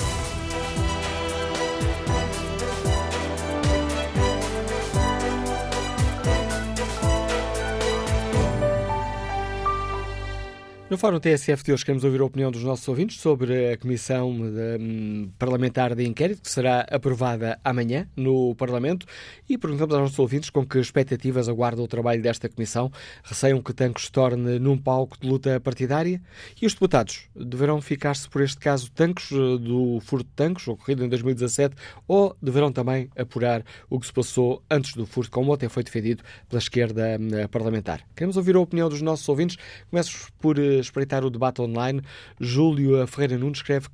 No Fórum TSF de hoje queremos ouvir a opinião dos nossos ouvintes sobre a Comissão de, um, Parlamentar de Inquérito, que será aprovada amanhã no Parlamento, e perguntamos aos nossos ouvintes com que expectativas aguardam o trabalho desta Comissão. Receiam que Tancos se torne num palco de luta partidária? E os deputados deverão ficar-se por este caso Tancos, eh, do furto de Tancos, ocorrido em 2017, ou deverão também apurar o que se passou antes do furto, como ontem foi defendido pela esquerda hum, parlamentar? Queremos ouvir a opinião dos nossos ouvintes. Começo por eh, espreitar o debate online. Júlio Ferreira Nunes escreve,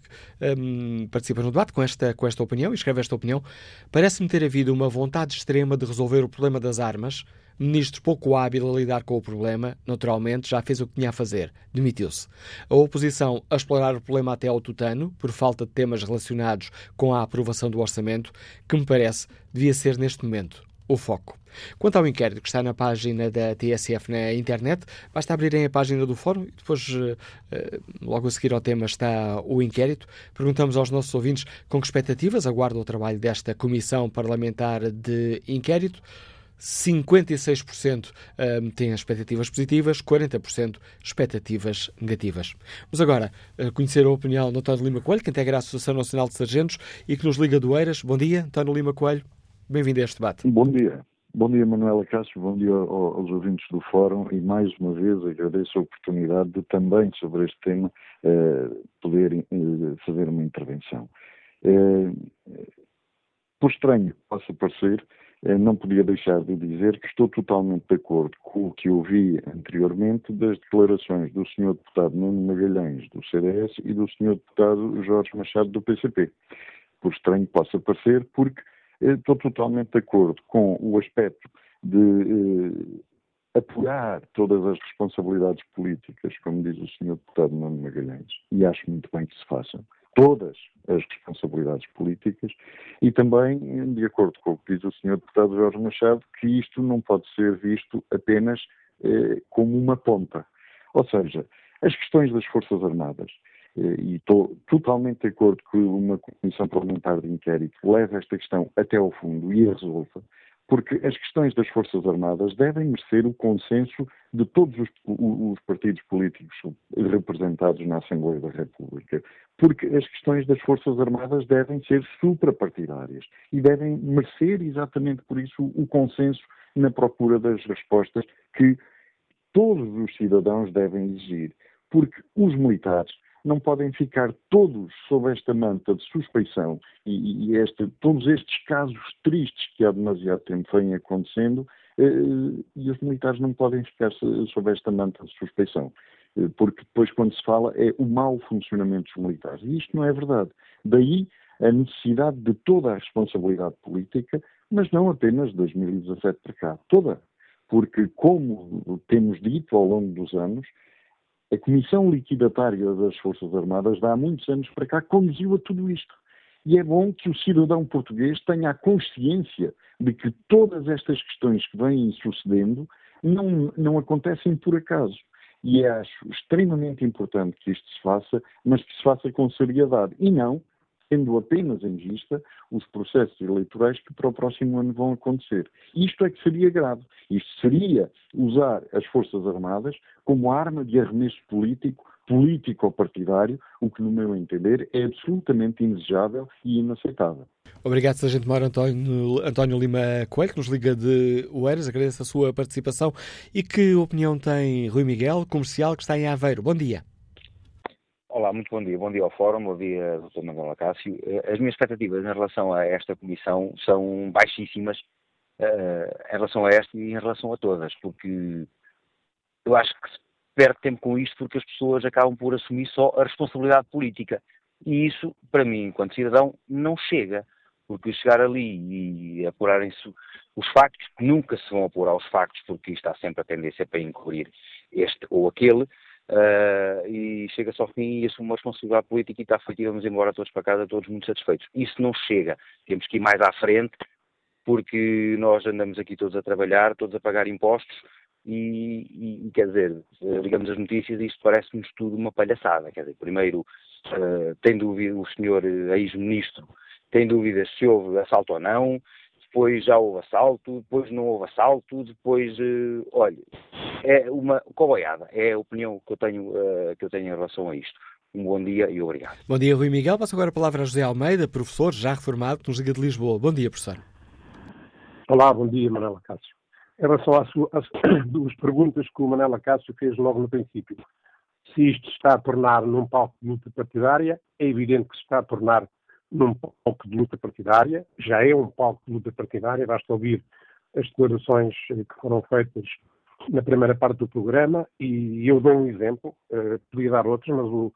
um, participa no debate com esta, com esta opinião e escreve esta opinião. Parece-me ter havido uma vontade extrema de resolver o problema das armas. Ministro pouco hábil a lidar com o problema, naturalmente, já fez o que tinha a fazer. Demitiu-se. A oposição a explorar o problema até ao tutano, por falta de temas relacionados com a aprovação do orçamento, que me parece devia ser neste momento o foco. Quanto ao inquérito que está na página da TSF na internet, basta abrirem a página do fórum e depois, eh, eh, logo a seguir ao tema, está o inquérito. Perguntamos aos nossos ouvintes com que expectativas aguardam o trabalho desta Comissão Parlamentar de Inquérito. 56% uh, têm expectativas positivas, 40% expectativas negativas. Vamos agora conhecer a opinião do António Lima Coelho, que integra a Associação Nacional de Sargentos e que nos liga do Eiras. Bom dia, António Lima Coelho. Bem-vindo a este debate. Bom dia. Bom dia, Manuela Castro, bom dia aos ouvintes do Fórum e mais uma vez agradeço a oportunidade de também sobre este tema eh, poder eh, fazer uma intervenção. Eh, por estranho que possa parecer, não podia deixar de dizer que estou totalmente de acordo com o que ouvi anteriormente das declarações do Sr. Deputado Nuno Magalhães, do CDS, e do Sr. Deputado Jorge Machado, do PCP. Por estranho que possa parecer, porque estou totalmente de acordo com o aspecto de eh, apurar todas as responsabilidades políticas, como diz o Sr. Deputado Nuno Magalhães, e acho muito bem que se façam todas as responsabilidades políticas e também de acordo com o que diz o Sr. Deputado Jorge Machado, que isto não pode ser visto apenas eh, como uma ponta. Ou seja, as questões das Forças Armadas, e estou totalmente de acordo que uma comissão parlamentar de inquérito leve esta questão até ao fundo e a resolva, porque as questões das Forças Armadas devem merecer o consenso de todos os, os, partidos políticos representados na Assembleia da República, porque as questões das Forças Armadas devem ser suprapartidárias e devem merecer exatamente por isso o consenso na procura das respostas que todos os cidadãos devem exigir, porque os militares não podem ficar todos sob esta manta de suspeição e, e este, todos estes casos tristes que há demasiado tempo vêm acontecendo eh, e os militares não podem ficar sob esta manta de suspeição eh, porque depois quando se fala é o mau funcionamento dos militares e isto não é verdade. Daí a necessidade de toda a responsabilidade política, mas não apenas de 2017 para cá, toda. Porque, como temos dito ao longo dos anos, a Comissão Liquidatária das Forças Armadas, há muitos anos para cá, conduziu a tudo isto. E é bom que o cidadão português tenha a consciência de que todas estas questões que vêm sucedendo não, não acontecem por acaso. E acho extremamente importante que isto se faça, mas que se faça com seriedade. E não tendo apenas em vista os processos eleitorais que para o próximo ano vão acontecer. Isto é que seria grave. Isto seria usar as Forças Armadas como arma de arremesso político, político ou partidário, o que, no meu entender, é absolutamente indesejável e inaceitável. Obrigado, Sargento Maior António, António Lima Coelho, que nos liga de Oeiras. Agradeço a sua participação. E que opinião tem Rui Miguel, comercial, que está em Aveiro? Bom dia. Olá, muito bom dia. Bom dia ao Fórum, bom dia, Dr. Manuel Acácio. Eh, as minhas expectativas em relação a esta comissão são baixíssimas uh, em relação a esta e em relação a todas, porque eu acho que se perde tempo com isto porque as pessoas acabam por assumir só a responsabilidade política. E isso, para mim, enquanto cidadão, não chega. Porque chegar ali e apurarem-se os factos, nunca se vão apurar os factos, porque está sempre a tendência para encobrir este ou aquele, Uh, e chega-se ao fim e assume uma responsabilidade política e está feito e vamos embora todos para casa, todos muito satisfeitos. Isso não chega. Temos que ir mais à frente, porque nós andamos aqui todos a trabalhar, todos a pagar impostos e, e quer dizer, ligamos as notícias isto parece-nos tudo uma palhaçada. Quer dizer, primeiro, uh, tem dúvida o senhor ex-ministro, tem dúvidas se houve assalto ou não, depois já houve assalto, depois não houve assalto, depois, uh, olha, é uma coboiada, é a opinião que eu tenho, uh, que eu tenho em relação a isto. Um bom dia e obrigado. Bom dia, Rui Miguel. Passo agora a palavra a José Almeida, professor já reformado, que nos liga de Lisboa. Bom dia, professor. Olá, bom dia, Manela Cássio. Em relação às, às [COUGHS] duas perguntas que o Manela Cássio fez logo no princípio, se isto está a tornar num palco de luta partidária, é evidente que se está a tornar num palco de luta partidária, já é um palco de luta partidária, basta ouvir as declarações eh, que foram feitas na primeira parte do programa e eu dou um exemplo, uh, podia dar outros, mas o,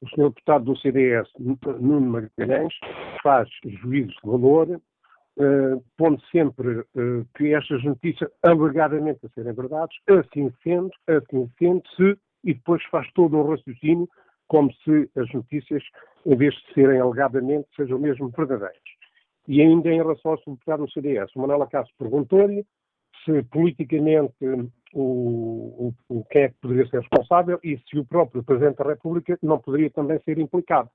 o senhor deputado do CDS, Nuno Magalhães, faz juízos de valor, uh, pondo sempre uh, que estas notícias, alegadamente a serem verdades, assim sendo, assim sendo-se, e depois faz todo um raciocínio como se as notícias, em vez de serem alegadamente, sejam mesmo verdadeiras. E ainda em relação ao deputado do CDS, o Manuel Acaso perguntou-lhe se politicamente o, o, quem é que poderia ser responsável e se o próprio Presidente da República não poderia também ser implicado.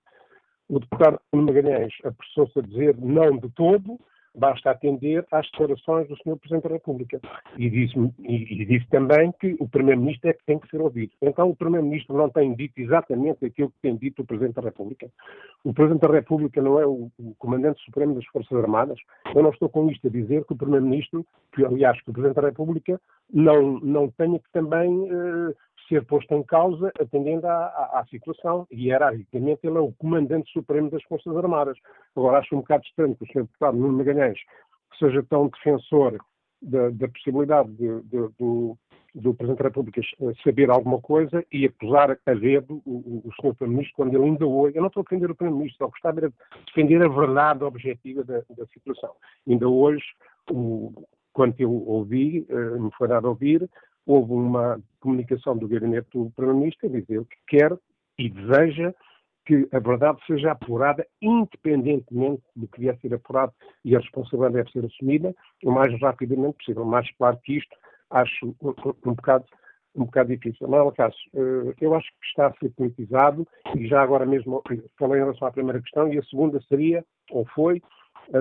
O deputado Magalhães apressou-se a dizer não de todo, basta atender às declarações do Sr. Presidente da República. E disse, e, e disse também que o Primeiro-Ministro é que tem que ser ouvido. Então o Primeiro-Ministro não tem dito exatamente aquilo que tem dito o Presidente da República. O Presidente da República não é o, o Comandante Supremo das Forças Armadas. Eu não estou com isto a dizer que o Primeiro-Ministro, que aliás que o Presidente da República, não, não tenha que também uh, ser posto em causa atendendo à, à, à, situação. E hierarquicamente ele é o Comandante Supremo das Forças Armadas. Agora acho um bocado estranho que o Sr. Deputado Nuno Magalhães seja tão defensor da, da possibilidade de, de, do, do Presidente da República saber alguma coisa e acusar a dedo o, o Sr. Primeiro-Ministro quando ele ainda hoje, eu não estou a defender o Primeiro-Ministro, eu gostava de defender a verdade objetiva da, da situação. Ainda hoje, o, quando eu ouvi, uh, me foi dado a ouvir, houve uma comunicação do gabinete do Primeiro-Ministro a dizer que quer e deseja que a verdade seja apurada independentemente do que vier a ser apurado e a responsabilidade deve ser assumida o mais rapidamente possível. Mais claro que isto, acho um, um bocado um bocado difícil. Manuel Cássio, eh, eu acho que está a ser politizado e já agora mesmo falei em relação à primeira questão e a segunda seria, ou foi,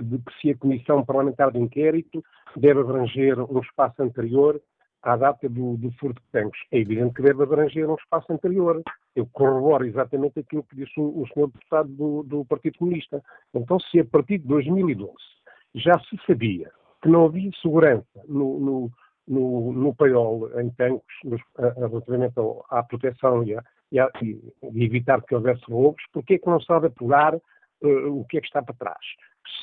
de que se a Comissão Parlamentar de Inquérito deve abranger um espaço anterior à data do, do furto de tanques. É evidente que deve abranger um espaço anterior. Eu corroboro exatamente aquilo que disse o, o senhor deputado do, do Partido Comunista. Então, se a partir de 2012 já se sabia que não havia segurança no, no, no, no paiol, em tanques, relativamente à proteção e, a, e, a, e, evitar que houvesse roubos, porque é que não sabe apurar uh, o que é que está para trás?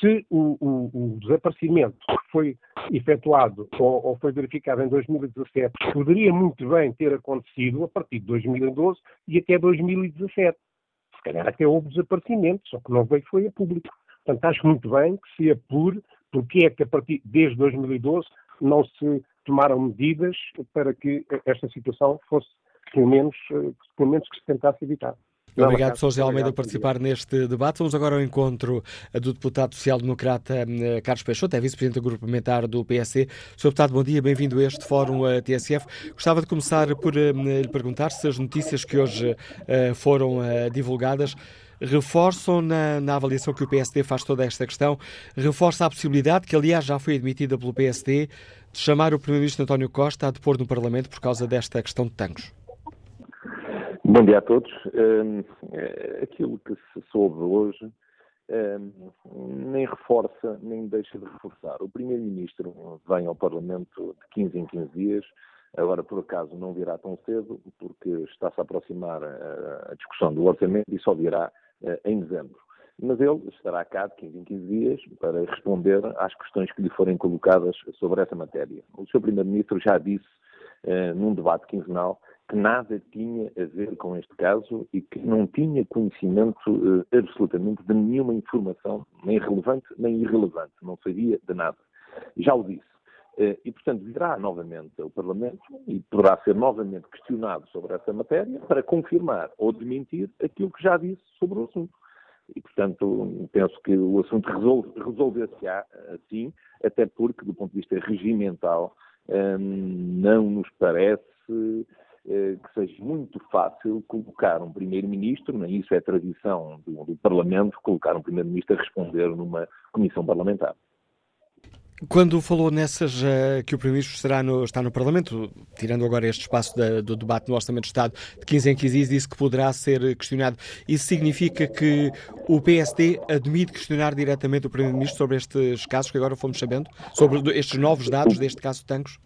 Se o, o, o, desaparecimento que foi efetuado ou, ou, foi verificado em 2017 poderia muito bem ter acontecido a partir de 2012 e até 2017. Se calhar até houve desaparecimento, só que não veio foi a público. Portanto, acho muito bem que se apure porque é que a partir desde 2012 não se tomaram medidas para que esta situação fosse, pelo menos, eh, pelo menos que se tentasse evitar. Obrigado, Sr. José Almeida, por participar neste debate. Vamos agora ao encontro do deputado social-democrata eh, Carlos Peixoto, é vice-presidente do grupo parlamentar do PSC. Sr. deputado, bom dia, bem-vindo a este fórum a TSF. Gostava de começar por eh, lhe perguntar se as notícias que hoje eh, foram divulgadas reforçam na, na, avaliação que o PSD faz toda esta questão, reforça a possibilidade, que aliás já foi admitida pelo PSD, de chamar o Primeiro-Ministro António Costa a depor no Parlamento por causa desta questão de tanques. Bom dia a todos. Um, eh, aquilo que se soube hoje um, nem reforça, nem deixa de reforçar. O Primeiro-Ministro vem ao Parlamento de 15 em 15 dias, agora por acaso não virá tão cedo, porque está-se a aproximar a, a, discussão do orçamento e só virá uh, em dezembro. Mas ele estará cá de 15 em 15 dias para responder às questões que lhe forem colocadas sobre essa matéria. O Sr. Primeiro-Ministro já disse num debate quinzenal que nada tinha a ver com este caso e que não tinha conhecimento uh, absolutamente de nenhuma informação, nem relevante nem irrelevante, não sabia de nada. Já o disse. Uh, e, portanto, virá novamente ao Parlamento e poderá ser novamente questionado sobre essa matéria para confirmar ou desmentir aquilo que já disse sobre o assunto. E, portanto, penso que o assunto resolve, resolver-se-á assim, até porque, do ponto de vista regimental, um, não nos parece eh, que seja muito fácil colocar um primeiro-ministro, isso é tradição do, do Parlamento, colocar um primeiro-ministro a responder numa comissão parlamentar. Quando falou nessas uh, que o Primeiro-Ministro no, está no Parlamento, tirando agora este espaço da, do debate no Orçamento de Estado de 15 em 15 dias, disse que poderá ser questionado. Isso significa que o PSD admite questionar diretamente o Primeiro-Ministro sobre estes casos que agora fomos sabendo? Sobre estes novos dados deste caso de Tancos?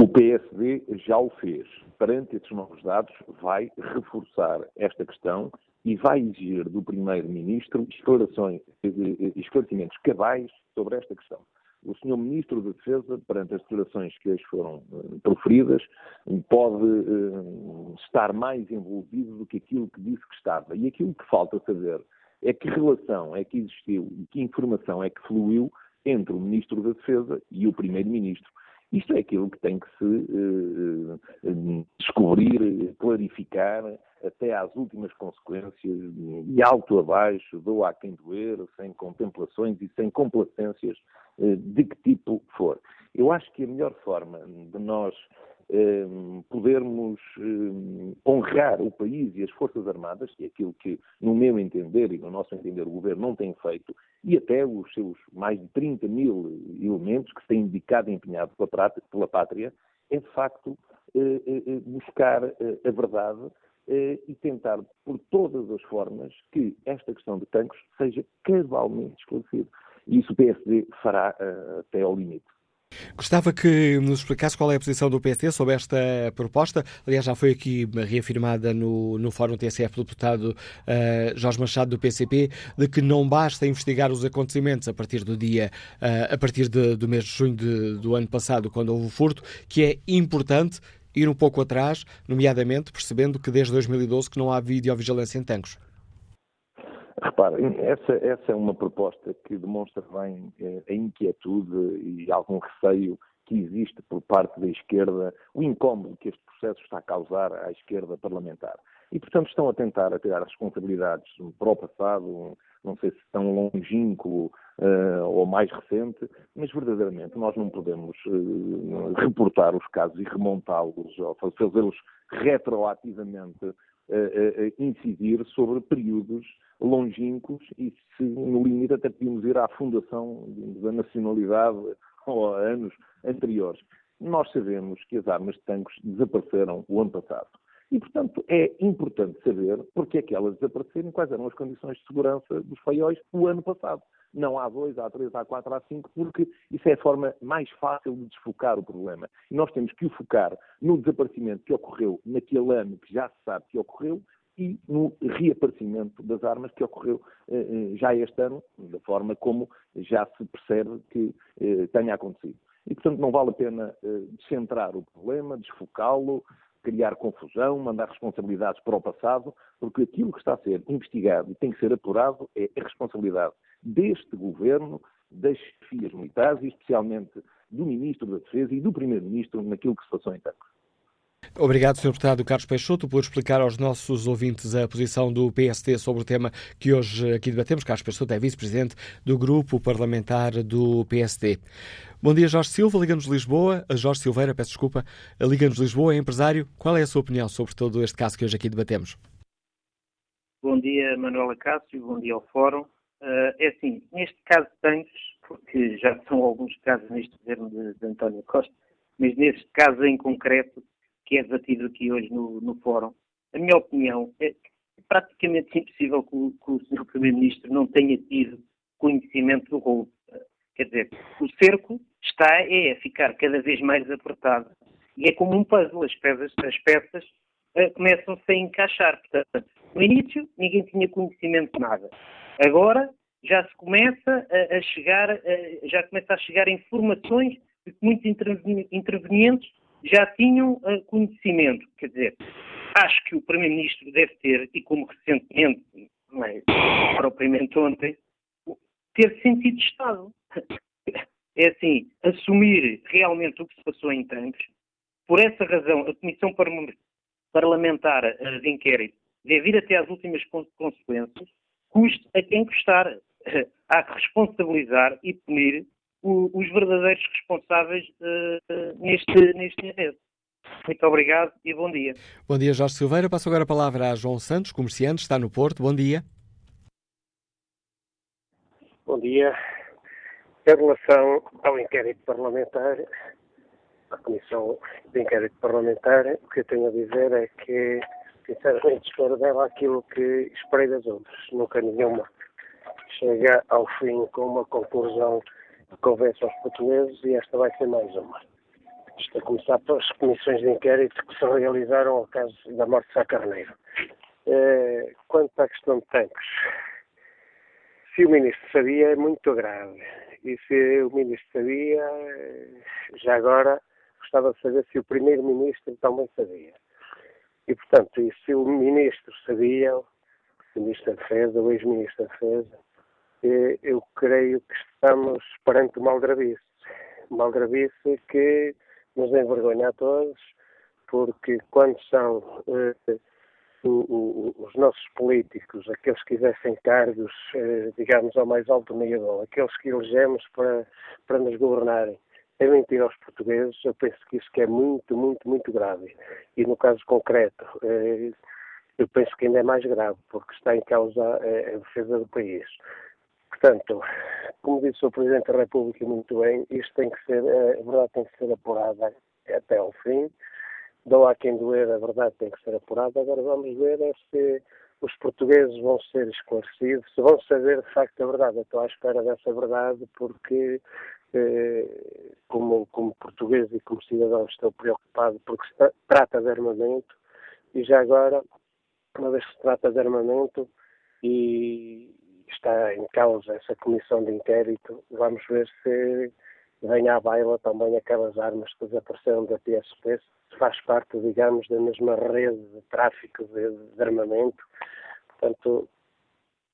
O PSD já o fez perante estes novos dados, vai reforçar esta questão e vai exigir do Primeiro-Ministro esclarecimentos cabais sobre esta questão. O Sr. Ministro da Defesa, perante as declarações que hoje foram uh, proferidas, pode uh, estar mais envolvido do que aquilo que disse que estava. E aquilo que falta saber é que relação é que existiu e que informação é que fluiu entre o Ministro da Defesa e o Primeiro-Ministro. Isto é aquilo que tem que se uh, descobrir, clarificar, até às últimas consequências, e alto abaixo, dou a quem doer, sem contemplações e sem complacências uh, de que tipo for. Eu acho que a melhor forma de nós podermos ehm, honrar o país e as Forças Armadas, que é aquilo que, no meu entender e no nosso entender, o Governo não tem feito, e até os seus mais de 30 mil elementos que se têm dedicado e empenhado pela pátria, é de facto eh, eh, eh, buscar a verdade e tentar, por todas as formas, que esta questão de tanques seja cabalmente esclarecida. E isso o PSD fará até ao limite. Gostava que nos explicasse qual é a posição do PT sobre esta proposta. Aliás, já foi aqui reafirmada no, no Fórum TSF pelo deputado uh, Jorge Machado do PCP, de que não basta investigar os acontecimentos a partir do dia, uh, a partir de, do mês de junho de, do ano passado, quando houve o furto, que é importante ir um pouco atrás, nomeadamente percebendo que desde 2012 que não há videovigilância em tanques. Reparem, essa, essa é uma proposta que demonstra bem eh, a inquietude e algum receio que existe por parte da esquerda, o incómodo que este processo está a causar à esquerda parlamentar. E, portanto, estão a tentar a tirar responsabilidades para o passado, não sei se tão longínquo uh, ou mais recente, mas verdadeiramente nós não podemos uh, reportar os casos e remontá-los ou fazê-los retroativamente uh, incidir sobre períodos longínquos e se no limite até podíamos ir à fundação da nacionalidade [LAUGHS] ou a anos anteriores. Nós sabemos que as armas de tanques desapareceram o ano passado. E, portanto, é importante saber porque é que elas desapareceram e quais eram as condições de segurança dos faióis o ano passado. Não há dois, há três, há quatro, há cinco, porque isso é a forma mais fácil de desfocar o problema. E nós temos que o focar no desaparecimento que ocorreu naquele ano que já se sabe que ocorreu e no reaparecimento das armas que ocorreu eh, eh, já este ano, da forma como já se percebe que eh, tenha acontecido. E, portanto, não vale a pena descentrar o problema, desfocá-lo, criar confusão, mandar responsabilidades para o passado, porque aquilo que está a ser investigado e tem que ser apurado é a responsabilidade deste governo, das chefias militares e especialmente do Ministro da Defesa e do Primeiro-Ministro naquilo que se passou em Tancos. Obrigado, Sr. Deputado Carlos Peixoto, por explicar aos nossos ouvintes a posição do PST sobre o tema que hoje aqui debatemos. Carlos Peixoto é vice-presidente do grupo parlamentar do PST. Bom dia, Jorge Silva, Liga-nos Lisboa. Jorge Silveira, peço desculpa, Liga-nos Lisboa, é empresário. Qual é a sua opinião sobre todo este caso que hoje aqui debatemos? Bom dia, Manuela Cássio, bom dia ao Fórum. Uh, é assim, neste caso tanques, porque já são alguns casos neste governo de, de António Costa, mas neste caso em concreto, que é debatido aqui hoje no, no Fórum, a minha opinião é praticamente impossível que o, que o Sr. Primeiro-Ministro não tenha tido conhecimento do roubo. Quer dizer, o cerco está é, a ficar cada vez mais apertado e é como um puzzle, as peças, as peças uh, começam-se a encaixar. Portanto, no início ninguém tinha conhecimento de nada. Agora já se começa a, a chegar, uh, já começa a chegar informações de que muitos intervenientes já tinham uh, conhecimento. Quer dizer, acho que o Primeiro-Ministro deve ter, e como recentemente, é propriamente ontem, ter sentido de Estado. [LAUGHS] É assim, assumir realmente o que se passou em tanques. Por essa razão, a Comissão Parlamentar eh, de Inquérito deve ir até às últimas consequências, custe a quem custar. Há que responsabilizar e punir o, os verdadeiros responsáveis uh, neste, neste evento. Muito obrigado e bom dia. Bom dia, Jorge Silveira. Passo agora a palavra a João Santos, comerciante, está no Porto. Bom dia. Bom dia. Em relação ao inquérito parlamentar, à Comissão de Inquérito Parlamentar, o que eu tenho a dizer é que, sinceramente, espero dela aquilo que esperei das outras. Nunca nenhuma chega ao fim com uma conclusão convence aos portugueses e esta vai ser mais uma. Isto a começar pelas comissões de inquérito que se realizaram ao caso da morte de Sá Carneiro. Eh, quanto à questão de tanques, se o Ministro sabia, é muito grave. E se o Ministro sabia, eh, já agora gostava de saber se o Primeiro-Ministro também sabia. E, portanto, e se o Ministro sabia, o Ministro da Defesa, o Ex-Ministro da Defesa, eu creio que estamos perante uma aldrabice. Uma aldrabice que nos envergonha a todos, porque quando são eh, os nossos políticos, aqueles que exercem cargos, eh, digamos, ao mais alto nível, aqueles que elegemos para, para nos governarem, é mentir aos portugueses, eu penso que isso que é muito, muito, muito grave. E no caso concreto, eh, eu penso que ainda é mais grave, porque está em causa eh, a defesa do país. Portanto, como disse o Presidente da República muito bem, isto tem que ser, eh, a verdade tem que ser apurada até ao fim. Dou a quem doer, a verdade tem que ser apurada. Agora vamos ver é se os portugueses vão ser esclarecidos, se vão saber de facto a verdade. Estou à espera dessa verdade porque eh, como, como português e como cidadão estou preocupado porque se trata de armamento e já agora, uma vez que se trata de armamento e está em causa essa comissão de inquérito, vamos ver se vem à baila também aquelas armas que desapareceram da PSP, se faz parte, digamos, da mesma rede de tráfico de, de armamento. Portanto,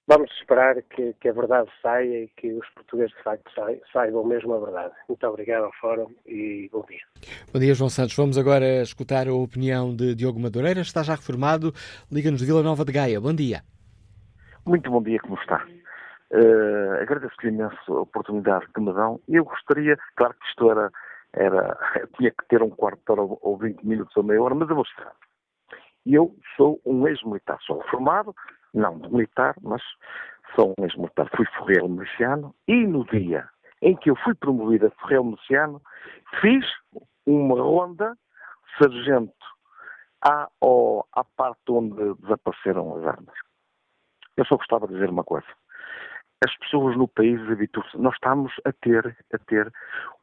Vamos esperar que, que, a verdade saia e que os portugueses de facto saibam mesmo a verdade. Muito obrigado ao Fórum e bom dia. Bom dia, João Santos. Vamos agora escutar a opinião de Diogo Madureira. Está já reformado. Liga-nos de Vila Nova de Gaia. Bom dia. Muito bom dia, como está? Uh, Agradeço-lhe imenso a oportunidade que me dão. Eu gostaria, claro que isto era, era [LAUGHS] tinha que ter um quarto de hora ou 20 minutos ou meia hora, mas eu vou estar. Eu sou um ex-militar, sou reformado, não de militar, mas sou um ex-militar, fui forreiro miliciano e no dia em que eu fui promovido a forreiro miliciano, fiz uma ronda sargento à, ao, à parte onde desapareceram as armas. Eu só gostava de dizer uma coisa. As pessoas no país habituam-se. Nós estamos a ter, a ter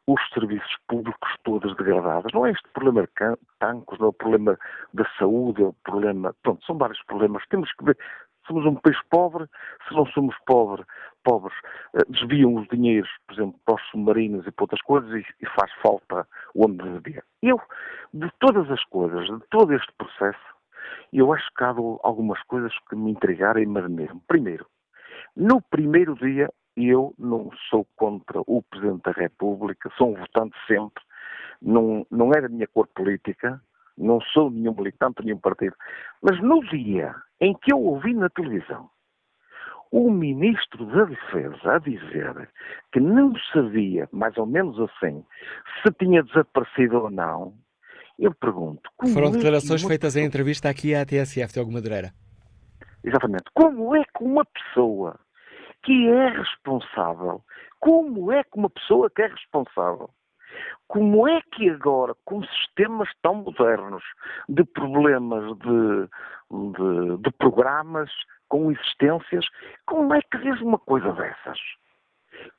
os serviços públicos todos degradados. Não é este problema de tancos, não é o problema da saúde, é o problema. Pronto, são vários problemas. Temos que ver somos um país pobre, se não somos pobre, pobres, eh, desviam os dinheiros, por exemplo, para os submarinos e para outras coisas e, faz falta onde devia. Eu, de todas as coisas, de todo este processo, eu acho que há algumas coisas que me intrigaram e me admiram. Primeiro, no primeiro dia, eu não sou contra o Presidente da República, sou um votante sempre, não, não é da minha cor política, não sou nenhum militante, nenhum partido. Mas no dia em que eu ouvi na televisão o Ministro da Defesa a dizer que não sabia, mais ou menos assim, se tinha desaparecido ou não, eu pergunto. Foram é declarações feitas em entrevista aqui à TSF, Diogo Madureira. Exatamente. Como é que uma pessoa que é responsável, como é que uma pessoa que é responsável como é que agora, com sistemas tão modernos de problemas de, de, de programas com existências, como é que diz uma coisa dessas?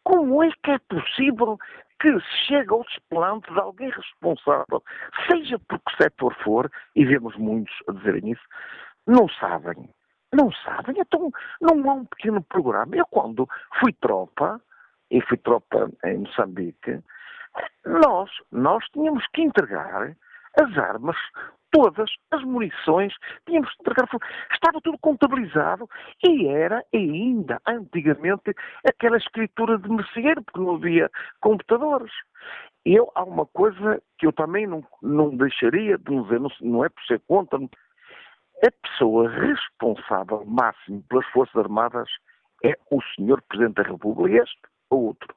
Como é que é possível que se chegue ao desplante de alguém responsável, seja por que setor for, e vemos muitos a dizerem isso, não sabem. Não sabem, então não há um pequeno programa. Eu quando fui tropa, e fui tropa em Moçambique, nós, nós tínhamos que entregar as armas, todas as munições, tínhamos que entregar, estava tudo contabilizado e era ainda antigamente aquela escritura de merceeiro, porque não havia computadores. Eu, há uma coisa que eu também não, não deixaria de dizer, não, não é por ser contra, a pessoa responsável máximo pelas Forças Armadas é o Senhor Presidente da República, este ou outro.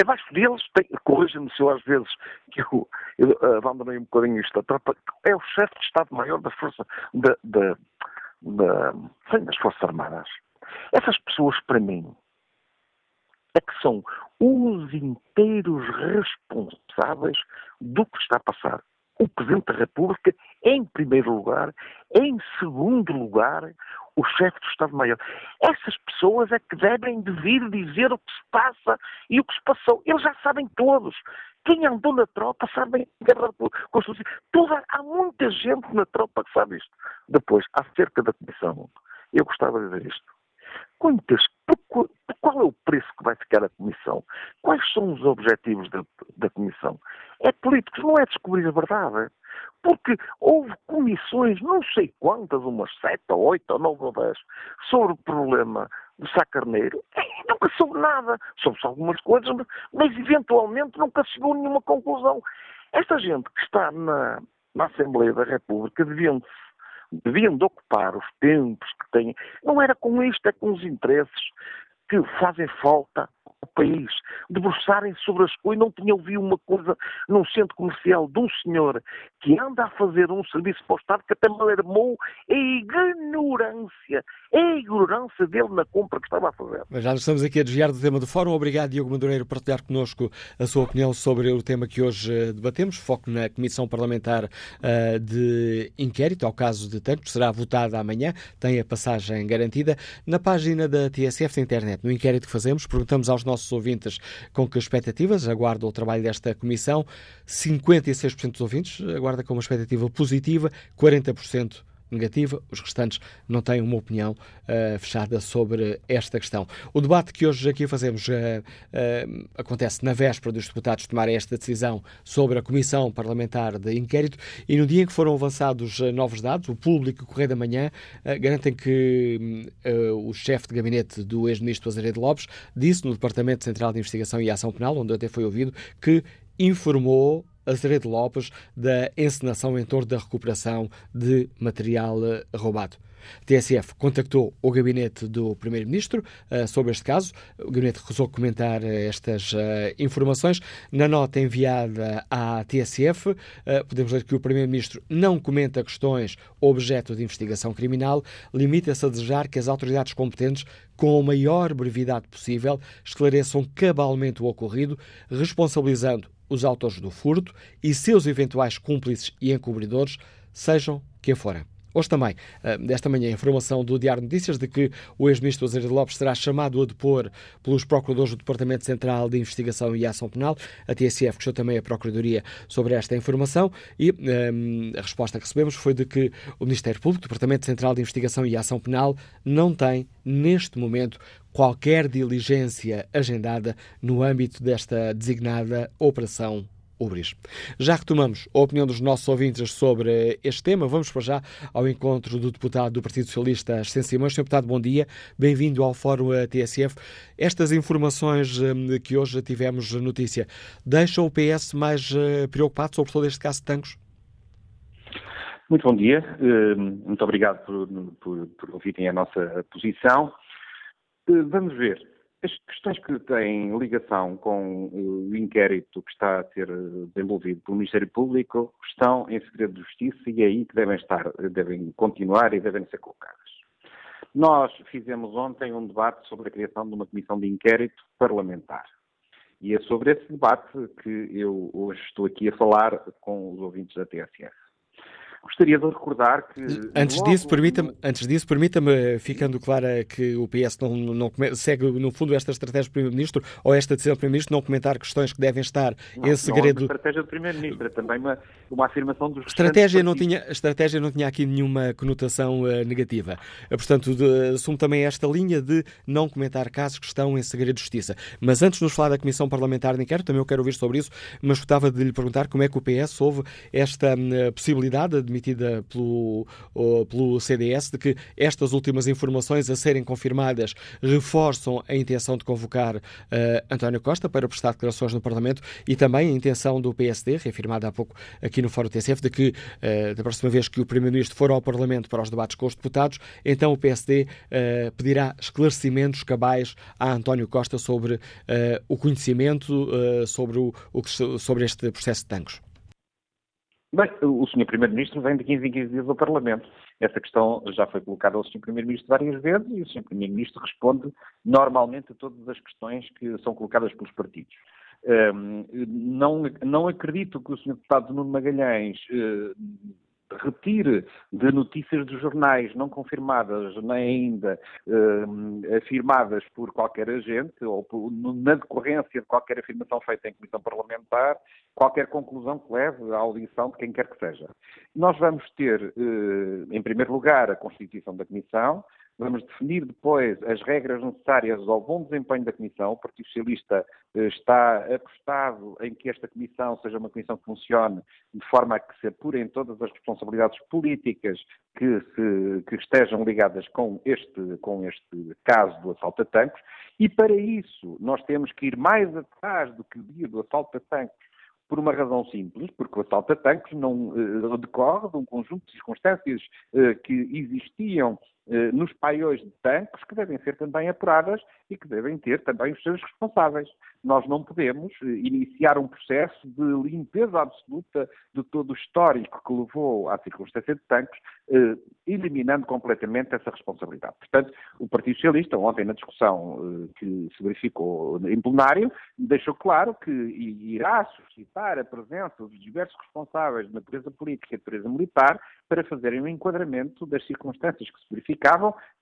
Abaixo deles, corrija-me se eu às vezes que eu, eu abandonei um bocadinho isto, é o chefe de Estado-Maior da Força, das Forças Armadas. Essas pessoas, para mim, é que são os inteiros responsáveis do que está a passar. O Presidente da República, em primeiro lugar, em segundo lugar, o chefe do Estado-Maior. Essas pessoas é que devem de vir dizer o que se passa e o que se passou. Eles já sabem todos. Quem andou na tropa sabe guerra Constituição. Toda, há muita gente na tropa que sabe isto. Depois, acerca da comissão, eu gostava de dizer isto. Quantas, qual é o preço que vai ficar a Comissão? Quais são os objetivos da, da Comissão? É político, não é descobrir a verdade. Porque houve comissões, não sei quantas, umas sete, ou oito, ou nove ou dez, sobre o problema do Sá Carneiro. E nunca soube nada. Soube-se algumas coisas, mas eventualmente nunca chegou a nenhuma conclusão. Esta gente que está na, na Assembleia da República deviam deviam de ocupar os tempos que têm. Não era com isto, é com os interesses que fazem falta ao país, debruçarem sobre as coisas. Não tinha ouvido uma coisa num centro comercial de um senhor que anda a fazer um serviço para o Estado que até me alarmou a ignorância, a ignorância dele na compra que estava a fazer. Mas já estamos aqui a desviar do tema do Fórum. Obrigado, Diogo Madureiro, por partilhar connosco a sua opinião sobre o tema que hoje eh, debatemos. Foco na Comissão Parlamentar uh, de Inquérito, ao caso de tantos, será votada amanhã, tem a passagem garantida. Na página da TSF da internet, no inquérito que fazemos, perguntamos aos nossos ouvintes com que expectativas aguardam o trabalho desta Comissão. 56% dos ouvintes aguarda com uma expectativa positiva, 40% negativa, os restantes não têm uma opinião uh, fechada sobre esta questão. O debate que hoje aqui fazemos uh, uh, acontece na véspera dos deputados tomarem esta decisão sobre a Comissão Parlamentar de Inquérito e no dia em que foram avançados novos dados, o público Correio da Manhã garantem que o chefe de gabinete do ex-ministro Azeredo Lopes disse no Departamento Central de Investigação e Ação Penal, onde até foi ouvido, que informou Azeredo Lopes da encenação em torno da recuperação de material eh, roubado. A TSF contactou o gabinete do Primeiro-Ministro uh, sobre este caso. O gabinete recusou comentar uh, estas uh, informações. Na nota enviada à TSF, podemos ler que o Primeiro-Ministro não comenta questões objeto de investigação criminal, limita-se a desejar que as autoridades competentes, com a maior brevidade possível, esclareçam cabalmente o ocorrido, responsabilizando os autores do furto e seus eventuais cúmplices e encobridores, sejam quem forem. Hoje também, eh, desta manhã, informação do Diário Notícias de que o ex-ministro Azeredo Lopes será chamado a depor pelos procuradores do Departamento Central de Investigação e Ação Penal. A TSF questionou também a Procuradoria sobre esta informação e eh, a resposta que recebemos foi de que o Ministério Público, Departamento Central de Investigação e Ação Penal, não tem, neste momento, qualquer diligência agendada no âmbito desta designada Operação Ubris. Já retomamos a opinião dos nossos ouvintes sobre este tema. Vamos para já ao encontro do deputado do Partido Socialista, Ascen Simões. Sr. Deputado, bom dia. Bem-vindo ao Fórum TSF. Estas informações hum, que hoje tivemos notícia deixam o PS mais eh, preocupado sobre todo este caso de Tancos? Muito bom dia. Hum, muito obrigado por, por, por ouvirem a nossa posição. Eh, vamos ver. As questões que têm ligação com o inquérito que está a ser eh, desenvolvido pelo Ministério Público estão em segredo de justiça e é aí que devem estar, devem continuar e devem ser colocadas. Nós fizemos ontem um debate sobre a criação de uma comissão de inquérito parlamentar. E é sobre esse debate que eu hoje estou aqui a falar com os ouvintes da TSF. Gostaria de recordar que. Antes logo... disso, permita-me, antes disso, permita-me, ficando clara que o PS não, não segue, no fundo, esta estratégia do Primeiro-Ministro ou esta decisão do Primeiro-Ministro, não comentar questões que devem estar não, em segredo. Não é uma estratégia do Primeiro-Ministro, é também uma, uma afirmação dos. Estratégia não tinha, estratégia não tinha aqui nenhuma conotação uh, negativa. Uh, portanto, de, assumo também esta linha de não comentar casos que estão em segredo de justiça. Mas antes de nos falar da Comissão Parlamentar de Inquérito, também eu quero ouvir sobre isso, mas gostava de lhe perguntar como é que o PS houve esta uh, possibilidade de admitida pelo, pelo CDS de que estas últimas informações a serem confirmadas reforçam a intenção de convocar uh, António Costa para prestar declarações no Parlamento e também a intenção do PSD, reafirmada há pouco aqui no Fórum TSF, de que uh, da próxima vez que o Primeiro-Ministro for ao Parlamento para os debates com os deputados, então o PSD uh, eh, pedirá esclarecimentos cabais a António Costa sobre o conhecimento sobre, o, o, sobre este processo de tangos. Bem, o Sr. Primeiro-Ministro vem de 15 em 15 dias ao Parlamento. Essa questão já foi colocada ao Sr. Primeiro-Ministro várias vezes e o Sr. Primeiro-Ministro responde normalmente a todas as questões que são colocadas pelos partidos. Um, não, não acredito que o Sr. Deputado Nuno Magalhães uh, retire de notícias dos jornais não confirmadas nem ainda uh, afirmadas por qualquer agente ou por, na decorrência de qualquer afirmação feita em comissão parlamentar, qualquer conclusão que leve à audição de quem quer que seja. Nós vamos ter, uh, em primeiro lugar, a constituição da comissão, Vamos definir depois as regras necessárias ao bom desempenho da Comissão. O Partido Socialista eh, está apostado em que esta Comissão seja uma Comissão que funcione de forma a que se apurem todas as responsabilidades políticas que, se, que estejam ligadas com este, com este caso do assalto a tanques. E para isso nós temos que ir mais atrás do que o dia do assalto a tanques por uma razão simples, porque o assalto a tanques não uh, decorre de um conjunto de circunstâncias uh, que existiam nos paióis de tanques que devem ser também apuradas e que devem ter também os seus responsáveis. Nós não podemos eh, iniciar um processo de limpeza absoluta de todo o histórico que levou à circunstância de tanques, eh, eliminando completamente essa responsabilidade. Portanto, o Partido Socialista, ontem na discussão que se verificou em plenário, deixou claro que irá suscitar a presença dos diversos responsáveis de natureza política e de natureza militar para fazerem um enquadramento das circunstâncias que se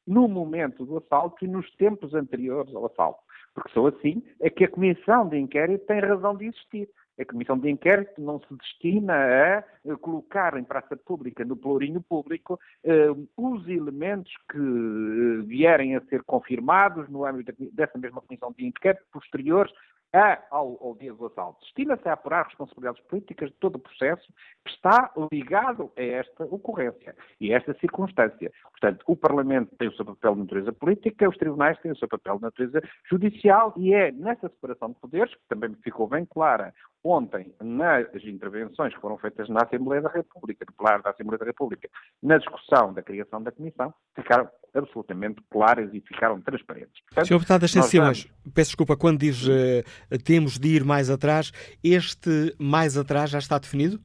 no momento do assalto e nos tempos anteriores ao assalto. Porque só assim é que a comissão de inquérito tem razão de existir. A comissão de inquérito não se destina a colocar em praça pública, no pelourinho público, eh, os elementos que eh, vierem a ser confirmados no âmbito dessa mesma comissão de inquérito posteriores a, ao, ao dia do assalto. Destina-se a apurar responsabilidades políticas de todo o processo que está ligado a esta ocorrência e a esta circunstância. Portanto, o Parlamento tem o seu papel de natureza política, os tribunais têm o seu papel de natureza judicial e é nessa separação de poderes, que também ficou bem clara ontem nas intervenções que foram feitas na Assembleia da República, no Plano da Assembleia da República, na discussão da criação da Comissão, ficaram absolutamente claras e ficaram transparentes. Portanto, Sr. Deputado das Sensiões, vamos... peço desculpa, quando diz uh, temos de ir mais atrás, este mais atrás já está definido?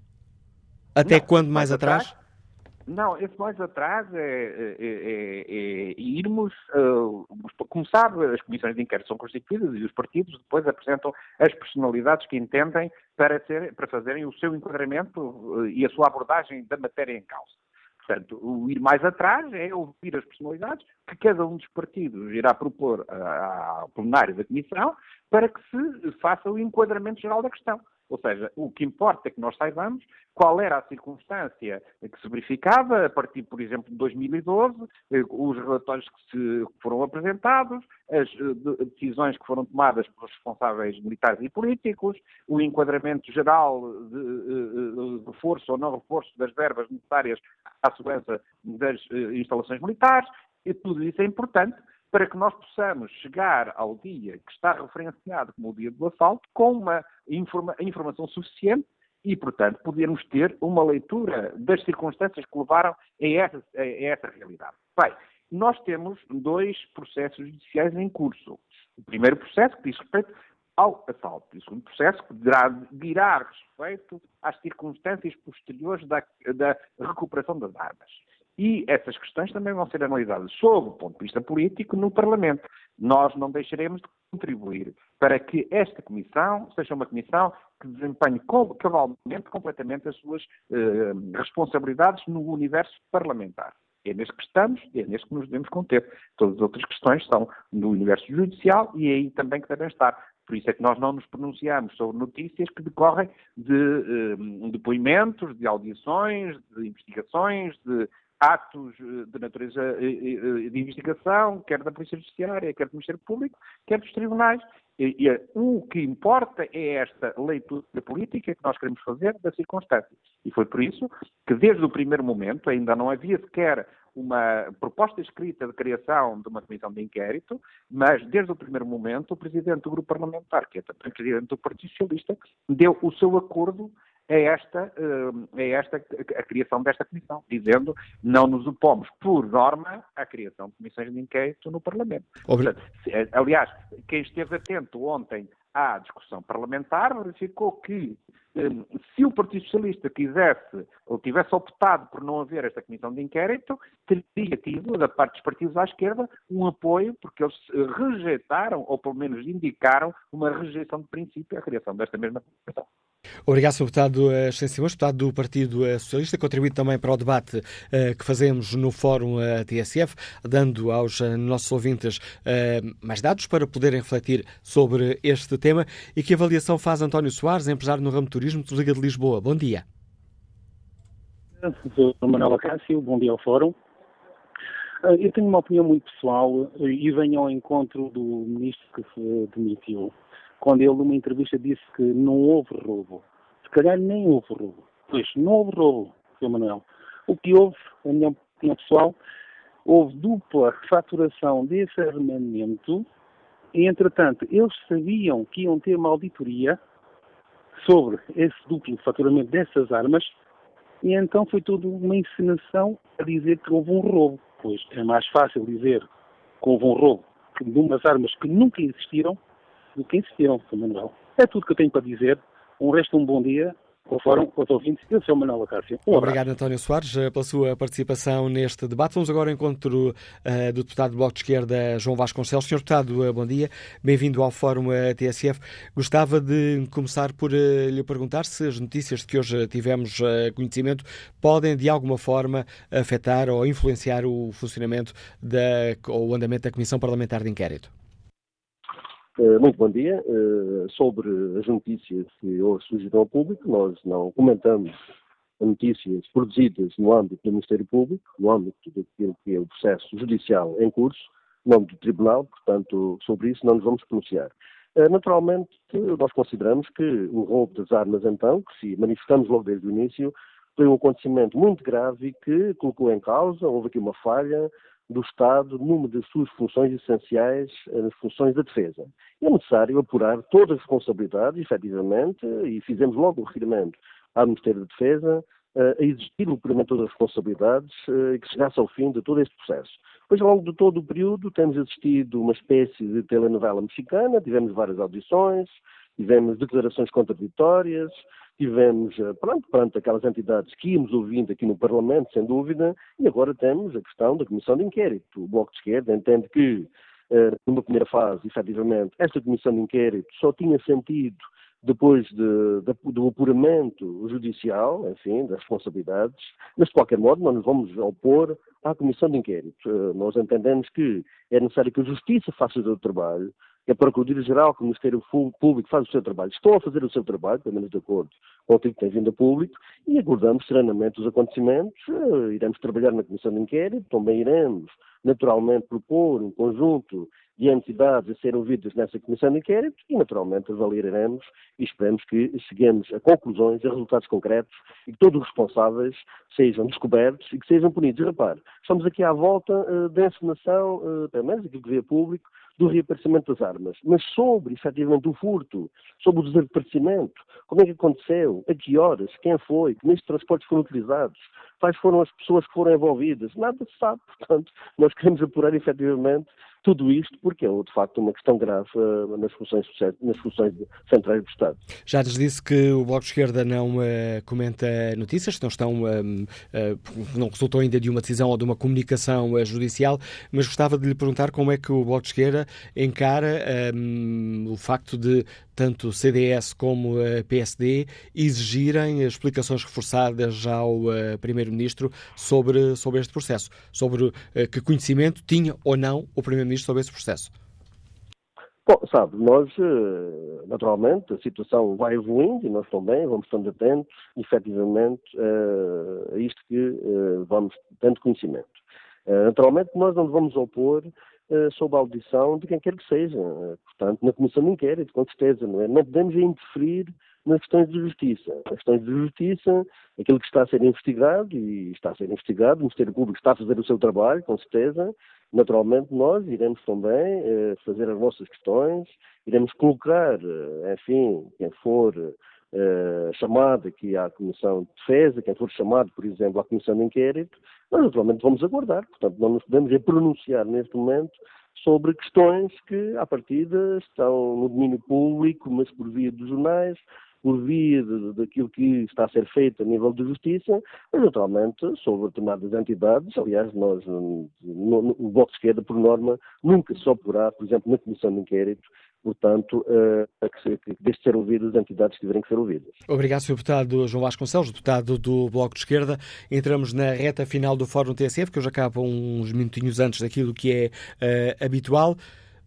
Até Não, quando mais, mais atrás? atrás? Não, esse mais atrás é, é, é, é irmos, uh, como sabe, as comissões de inquérito são constituídas e os partidos depois apresentam as personalidades que entendem para, ser, para fazerem o seu enquadramento uh, e a sua abordagem da matéria em causa. Portanto, o ir mais atrás é ouvir as personalidades que cada um dos partidos irá propor ao plenário da Comissão para que se faça o enquadramento geral da questão. Ou seja, o que importa é que nós saibamos qual era a circunstância que se verificava a partir, por exemplo, de 2012, eh, os relatórios que, se, foram apresentados, as eh, decisões que foram tomadas pelos responsáveis militares e políticos, o enquadramento geral de, de eh, reforço ou não reforço das verbas necessárias à segurança das instalações militares, e tudo isso é importante para que nós possamos chegar ao dia que está referenciado como o dia do assalto com uma informa informação suficiente e, portanto, podermos ter uma leitura das circunstâncias que levaram a essa, a essa realidade. Bem, nós temos dois processos judiciais em curso. O primeiro processo que diz respeito ao assalto e o segundo processo que dirá, dirá respeito às circunstâncias posteriores da, da recuperação das armas. E essas questões também vão ser analisadas sob o ponto de vista político no Parlamento. Nós não deixaremos de contribuir para que esta comissão seja uma comissão que desempenhe cabalmente, completamente as suas eh, responsabilidades no universo parlamentar. É neste que estamos é neste que nos devemos conter. Todas as outras questões são no universo judicial e é aí também que devem estar. Por isso é que nós não nos pronunciamos sobre notícias que decorrem de eh, depoimentos, de audições, de investigações, de atos eh, de natureza eh, eh, de investigação, quer da Polícia Judiciária, quer do Ministério Público, quer dos tribunais. E, e, o que importa é esta leitura política que nós queremos fazer das circunstâncias. E foi por isso que, desde o primeiro momento, ainda não havia sequer uma proposta escrita de criação de uma comissão de inquérito, mas desde o primeiro momento o presidente do grupo parlamentar, que é também presidente do Partido Socialista, deu o seu acordo é esta, eh, é esta a criação desta comissão, dizendo não nos opomos, por norma, à criação de comissões de inquérito no Parlamento. Portanto, eh, aliás, quem esteve atento ontem à discussão parlamentar verificou que eh, se o Partido Socialista quisesse ou tivesse optado por não haver esta comissão de inquérito, teria tido, da parte dos partidos à esquerda, um apoio, porque eles rejeitaram, ou pelo menos indicaram, uma rejeição de princípio à criação desta mesma comissão. Obrigado, Sr. Deputado Extensivos, Deputado do Partido Socialista, contribuído também para o debate uh, que fazemos no Fórum TSF, dando aos nossos ouvintes mais dados para poderem refletir sobre este tema. E que avaliação faz António Soares, empresário no ramo de turismo de Liga de Lisboa? Bom dia. Sou Manuel Cássio, bom dia ao Fórum. Eu tenho uma opinião muito pessoal e venho ao encontro do ministro que se demitiu quando ele numa entrevista disse que não houve roubo. Se calhar nem houve roubo. Pois, não houve roubo, Sr. Manuel. O que houve, a minha opinião pessoal, houve dupla faturação desse armamento e, entretanto, eles sabiam que iam ter uma auditoria sobre esse duplo faturamento dessas armas e então foi tudo uma encenação a dizer que houve um roubo. Pois é mais fácil dizer que houve um roubo de umas armas que nunca existiram do que existiram, Sr. Manuel. É tudo que eu tenho para dizer. Um resto, um bom dia ao Fórum, aos ouvintes. Eu sou o Manuel Acácio. Obrigado, António Soares, eh, pela sua participação neste debate. Vamos agora ao encontro uh, do deputado do Bloco de Esquerda, João Vasconcelos. Senhor deputado, uh, bom dia. Bem-vindo ao Fórum uh, TSF. Gostava de começar por lhe perguntar se as notícias de que hoje tivemos conhecimento podem, de alguma forma, afetar ou influenciar o funcionamento da, ou o andamento da Comissão Parlamentar de Inquérito. Eh, muito bom dia. Eh, sobre as notícias que hoje surgiram ao público, nós não comentamos notícias produzidas no âmbito do Ministério Público, no âmbito daquilo que é o processo judicial em curso, no âmbito do Tribunal, portanto, sobre isso não nos vamos pronunciar. Eh, naturalmente, nós consideramos que o roubo das armas, então, que se manifestamos logo desde o início, foi um acontecimento muito grave que colocou em causa, houve aqui uma falha, do Estado numa das suas funções essenciais, eh, as funções da defesa. É necessário apurar todas as responsabilidades, efetivamente, e fizemos logo o requerimento ao Ministério da Defesa eh, a existir o cumprimento de todas as responsabilidades eh, e que chegasse ao fim de todo este processo. Pois, ao longo de todo o período, temos assistido uma espécie de telenovela mexicana, tivemos várias audições, tivemos declarações contraditórias, tivemos, eh, pronto, perante aquelas entidades que íamos ouvindo aqui no Parlamento, sem dúvida, e agora temos a questão da Comissão de Inquérito. O Bloco de Esquerda entende que, eh, numa primeira fase, efetivamente, esta Comissão de Inquérito só tinha sentido depois de, de, do apuramento judicial, enfim, das responsabilidades, mas de qualquer modo não nos vamos opor à Comissão de Inquérito. Eh, nós entendemos que é necessário que a Justiça faça o seu trabalho, que a Procuradoria-Geral, que o Ministério Público faz o seu trabalho, estão a fazer o seu trabalho, pelo menos de acordo com o que tem vindo a público, e aguardamos serenamente os acontecimentos, eh, iremos trabalhar na Comissão de Inquérito, também iremos, naturalmente, propor um conjunto de entidades a serem ouvidas nessa Comissão de Inquérito e, naturalmente, avaliaremos e esperemos que cheguemos a conclusões, a resultados concretos e que todos os responsáveis sejam descobertos e que sejam punidos. E, repare, estamos aqui à volta uh, da encenação, uh, pelo menos aquilo que vê público, do reaparecimento das armas, mas sobre, efetivamente, o furto, sobre o desaparecimento, como é que aconteceu, a que horas, quem foi, que meios de transportes foram utilizados, quais foram as pessoas que foram envolvidas, nada se sabe, [LAUGHS] portanto, nós queremos apurar, efetivamente, tudo isto porque é, de facto, uma questão grave uh, nas, funções, nas funções centrais do Estado. Já nos disse que o Bloco de Esquerda não uh, comenta notícias, não estão, uh, não resultou ainda de uma decisão ou de uma comunicação judicial, mas gostava de lhe perguntar como é que o Bloco de Esquerda encara um, o facto de tanto CDS como a PSD exigirem explicações reforçadas ao Primeiro-Ministro sobre, sobre este processo, sobre que conhecimento tinha ou não o Primeiro-Ministro sobre esse processo? Bom, sabe, nós, eh, naturalmente, a situação vai evoluindo e nós também vamos estando atentos, efetivamente, eh, a isto que eh, vamos tendo conhecimento. Naturalmente, nós não vamos opor sob a audição de quem quer que seja, portanto, na Comissão de Inquérito, com certeza, não é? Não podemos interferir nas questões de justiça. As questões de justiça, aquilo que está a ser investigado, e está a ser investigado, o Ministério Público está a fazer o seu trabalho, com certeza, Naturalmente, nós iremos também eh, fazer as nossas questões, iremos colocar, eh, enfim, quem for eh, chamado aqui à Comissão de Defesa, quem for chamado, por exemplo, à Comissão de Inquérito, nós naturalmente vamos aguardar. Portanto, não nos podemos é pronunciar neste momento sobre questões que, à partida, estão no domínio público, mas por via dos jornais, por via daquilo que está a ser feito a nível de justiça, mas naturalmente sobre determinadas entidades, aliás, nós, no, no, o Bloco de Esquerda, por norma, nunca se oporá, por exemplo, na Comissão de Inquérito, portanto, a que, que deixe de ser ouvidas as entidades que tiverem que ser ouvidas. Obrigado, Sr. Deputado João Vasconcelos, deputado do Bloco de Esquerda. Entramos na reta final do Fórum TSF, que hoje acaba uns minutinhos antes daquilo que é uh, habitual.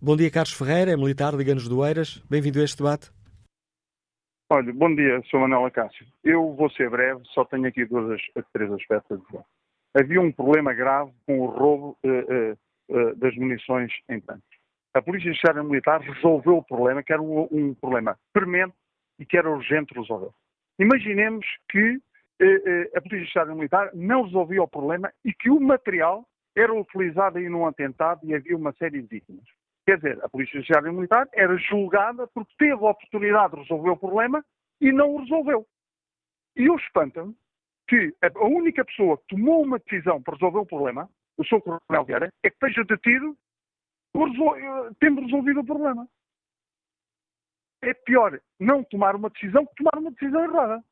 Bom dia, Carlos Ferreira, é militar, Liga-nos do Eiras. Bem-vindo a este debate. Olha, bom dia, sou Manuel Acácio. Eu vou ser breve, só tenho aqui dois, três aspectos a dizer. Havia um problema grave com o roubo uh, uh, uh, das munições em tanques. A Polícia Judiciária Militar resolveu o problema, que era um, um problema premente e que era urgente resolver. Imaginemos que a Polícia Judiciária Militar não resolvia o problema e que o material era utilizado aí num atentado e havia uma série de vítimas. Quer dizer, a Polícia Judiciária Militar era julgada porque teve a oportunidade de resolver o problema e não o resolveu. E eu espanto-me que a única pessoa que tomou uma decisão para resolver o problema o Sr. Coronel Vieira, é que esteja detido por resol- tendo resolvido o problema. É pior não tomar uma decisão que tomar uma decisão errada.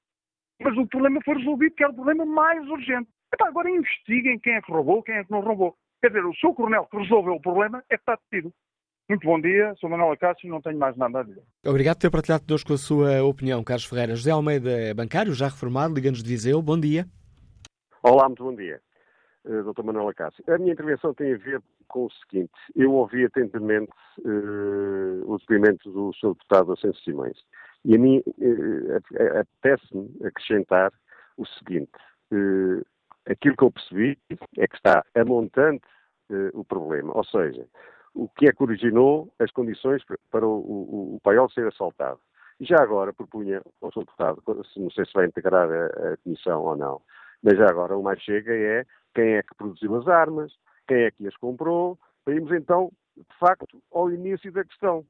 Mas o problema foi resolvido, que era o problema mais urgente. Epá, agora investiguem quem é que roubou, quem é que não roubou. Quer dizer, o seu coronel que resolveu o problema é que está detido. Muito bom dia, sou Manuel Acácio e não tenho mais nada a dizer. Obrigado por ter partilhado connosco a sua opinião, Carlos Ferreira. José Almeida é bancário, já reformado, Liga-nos de Viseu. Bom dia. Olá, muito bom dia, eh, Dr. Manuel Acácio. A minha intervenção tem a ver com o seguinte. Eu ouvi atentamente eh, o depoimento do Sr. Deputado Ascenso Simões e a mim eh, apetece-me acrescentar o seguinte. eh, aquilo que eu percebi é que está a montante eh, o problema, ou seja, o que é que originou as condições para o, o, o paiol ser assaltado. E já agora propunha ao Sr. Deputado, não sei se vai integrar a, a comissão ou não, mas já agora o mais chega é quem é que produziu as armas, quem é que as comprou, irmos então, de facto, ao início da questão.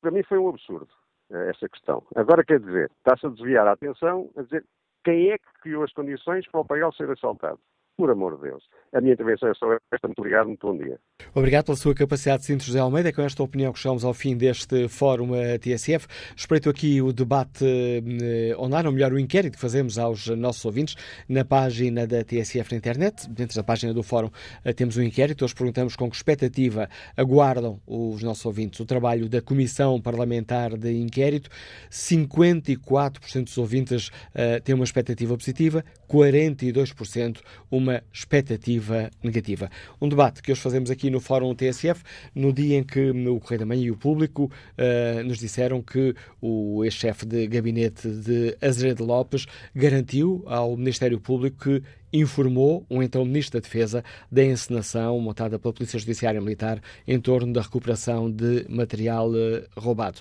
Para mim foi um absurdo eh, essa questão. Agora quer dizer, está-se a desviar a atenção a dizer quem é que criou as condições para o paiol ser assaltado. Por amor de Deus. A minha intervenção é só esta. Muito obrigado, muito bom dia. Obrigado pela sua capacidade de síntese, José Almeida. É com esta opinião que chegamos ao fim deste Fórum eh, TSF. Espreito aqui o debate eh, online, ou melhor, o inquérito que fazemos aos nossos ouvintes na página da TSF na internet. Dentro da página do Fórum eh, temos um inquérito. Hoje perguntamos com que expectativa aguardam os nossos ouvintes o trabalho da Comissão Parlamentar de Inquérito. 54% dos ouvintes eh, têm uma expectativa positiva, 42% uma expectativa negativa. Um debate que hoje fazemos aqui no Fórum TSF, no dia em que o Correio da Manhã e o público eh, nos disseram que o ex-chefe de gabinete de Azeredo Lopes garantiu ao Ministério Público que informou o então Ministro da Defesa da encenação montada pela Polícia Judiciária Militar em torno da recuperação de material eh, roubado.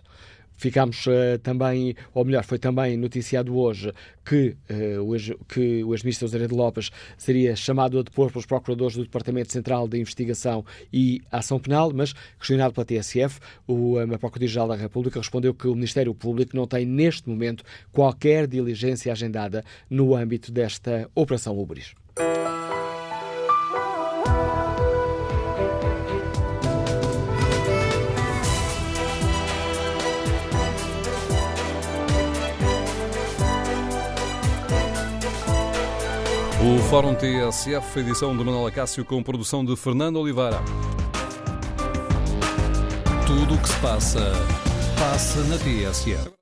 Ficámos eh, também, ou melhor, foi também noticiado hoje que, eh, o que o ex-ministro José de Lopes seria chamado a depor pelos procuradores do Departamento Central de Investigação e Ação Penal, mas questionado pela TSF, o, eh, a Procuradoria-Geral da República respondeu que o Ministério Público não tem neste momento qualquer diligência agendada no âmbito desta Operação Ubris. O Fórum TSF, edição de Manuel Acácio com produção de Fernando Oliveira. Tudo o que se passa, passa na TSF.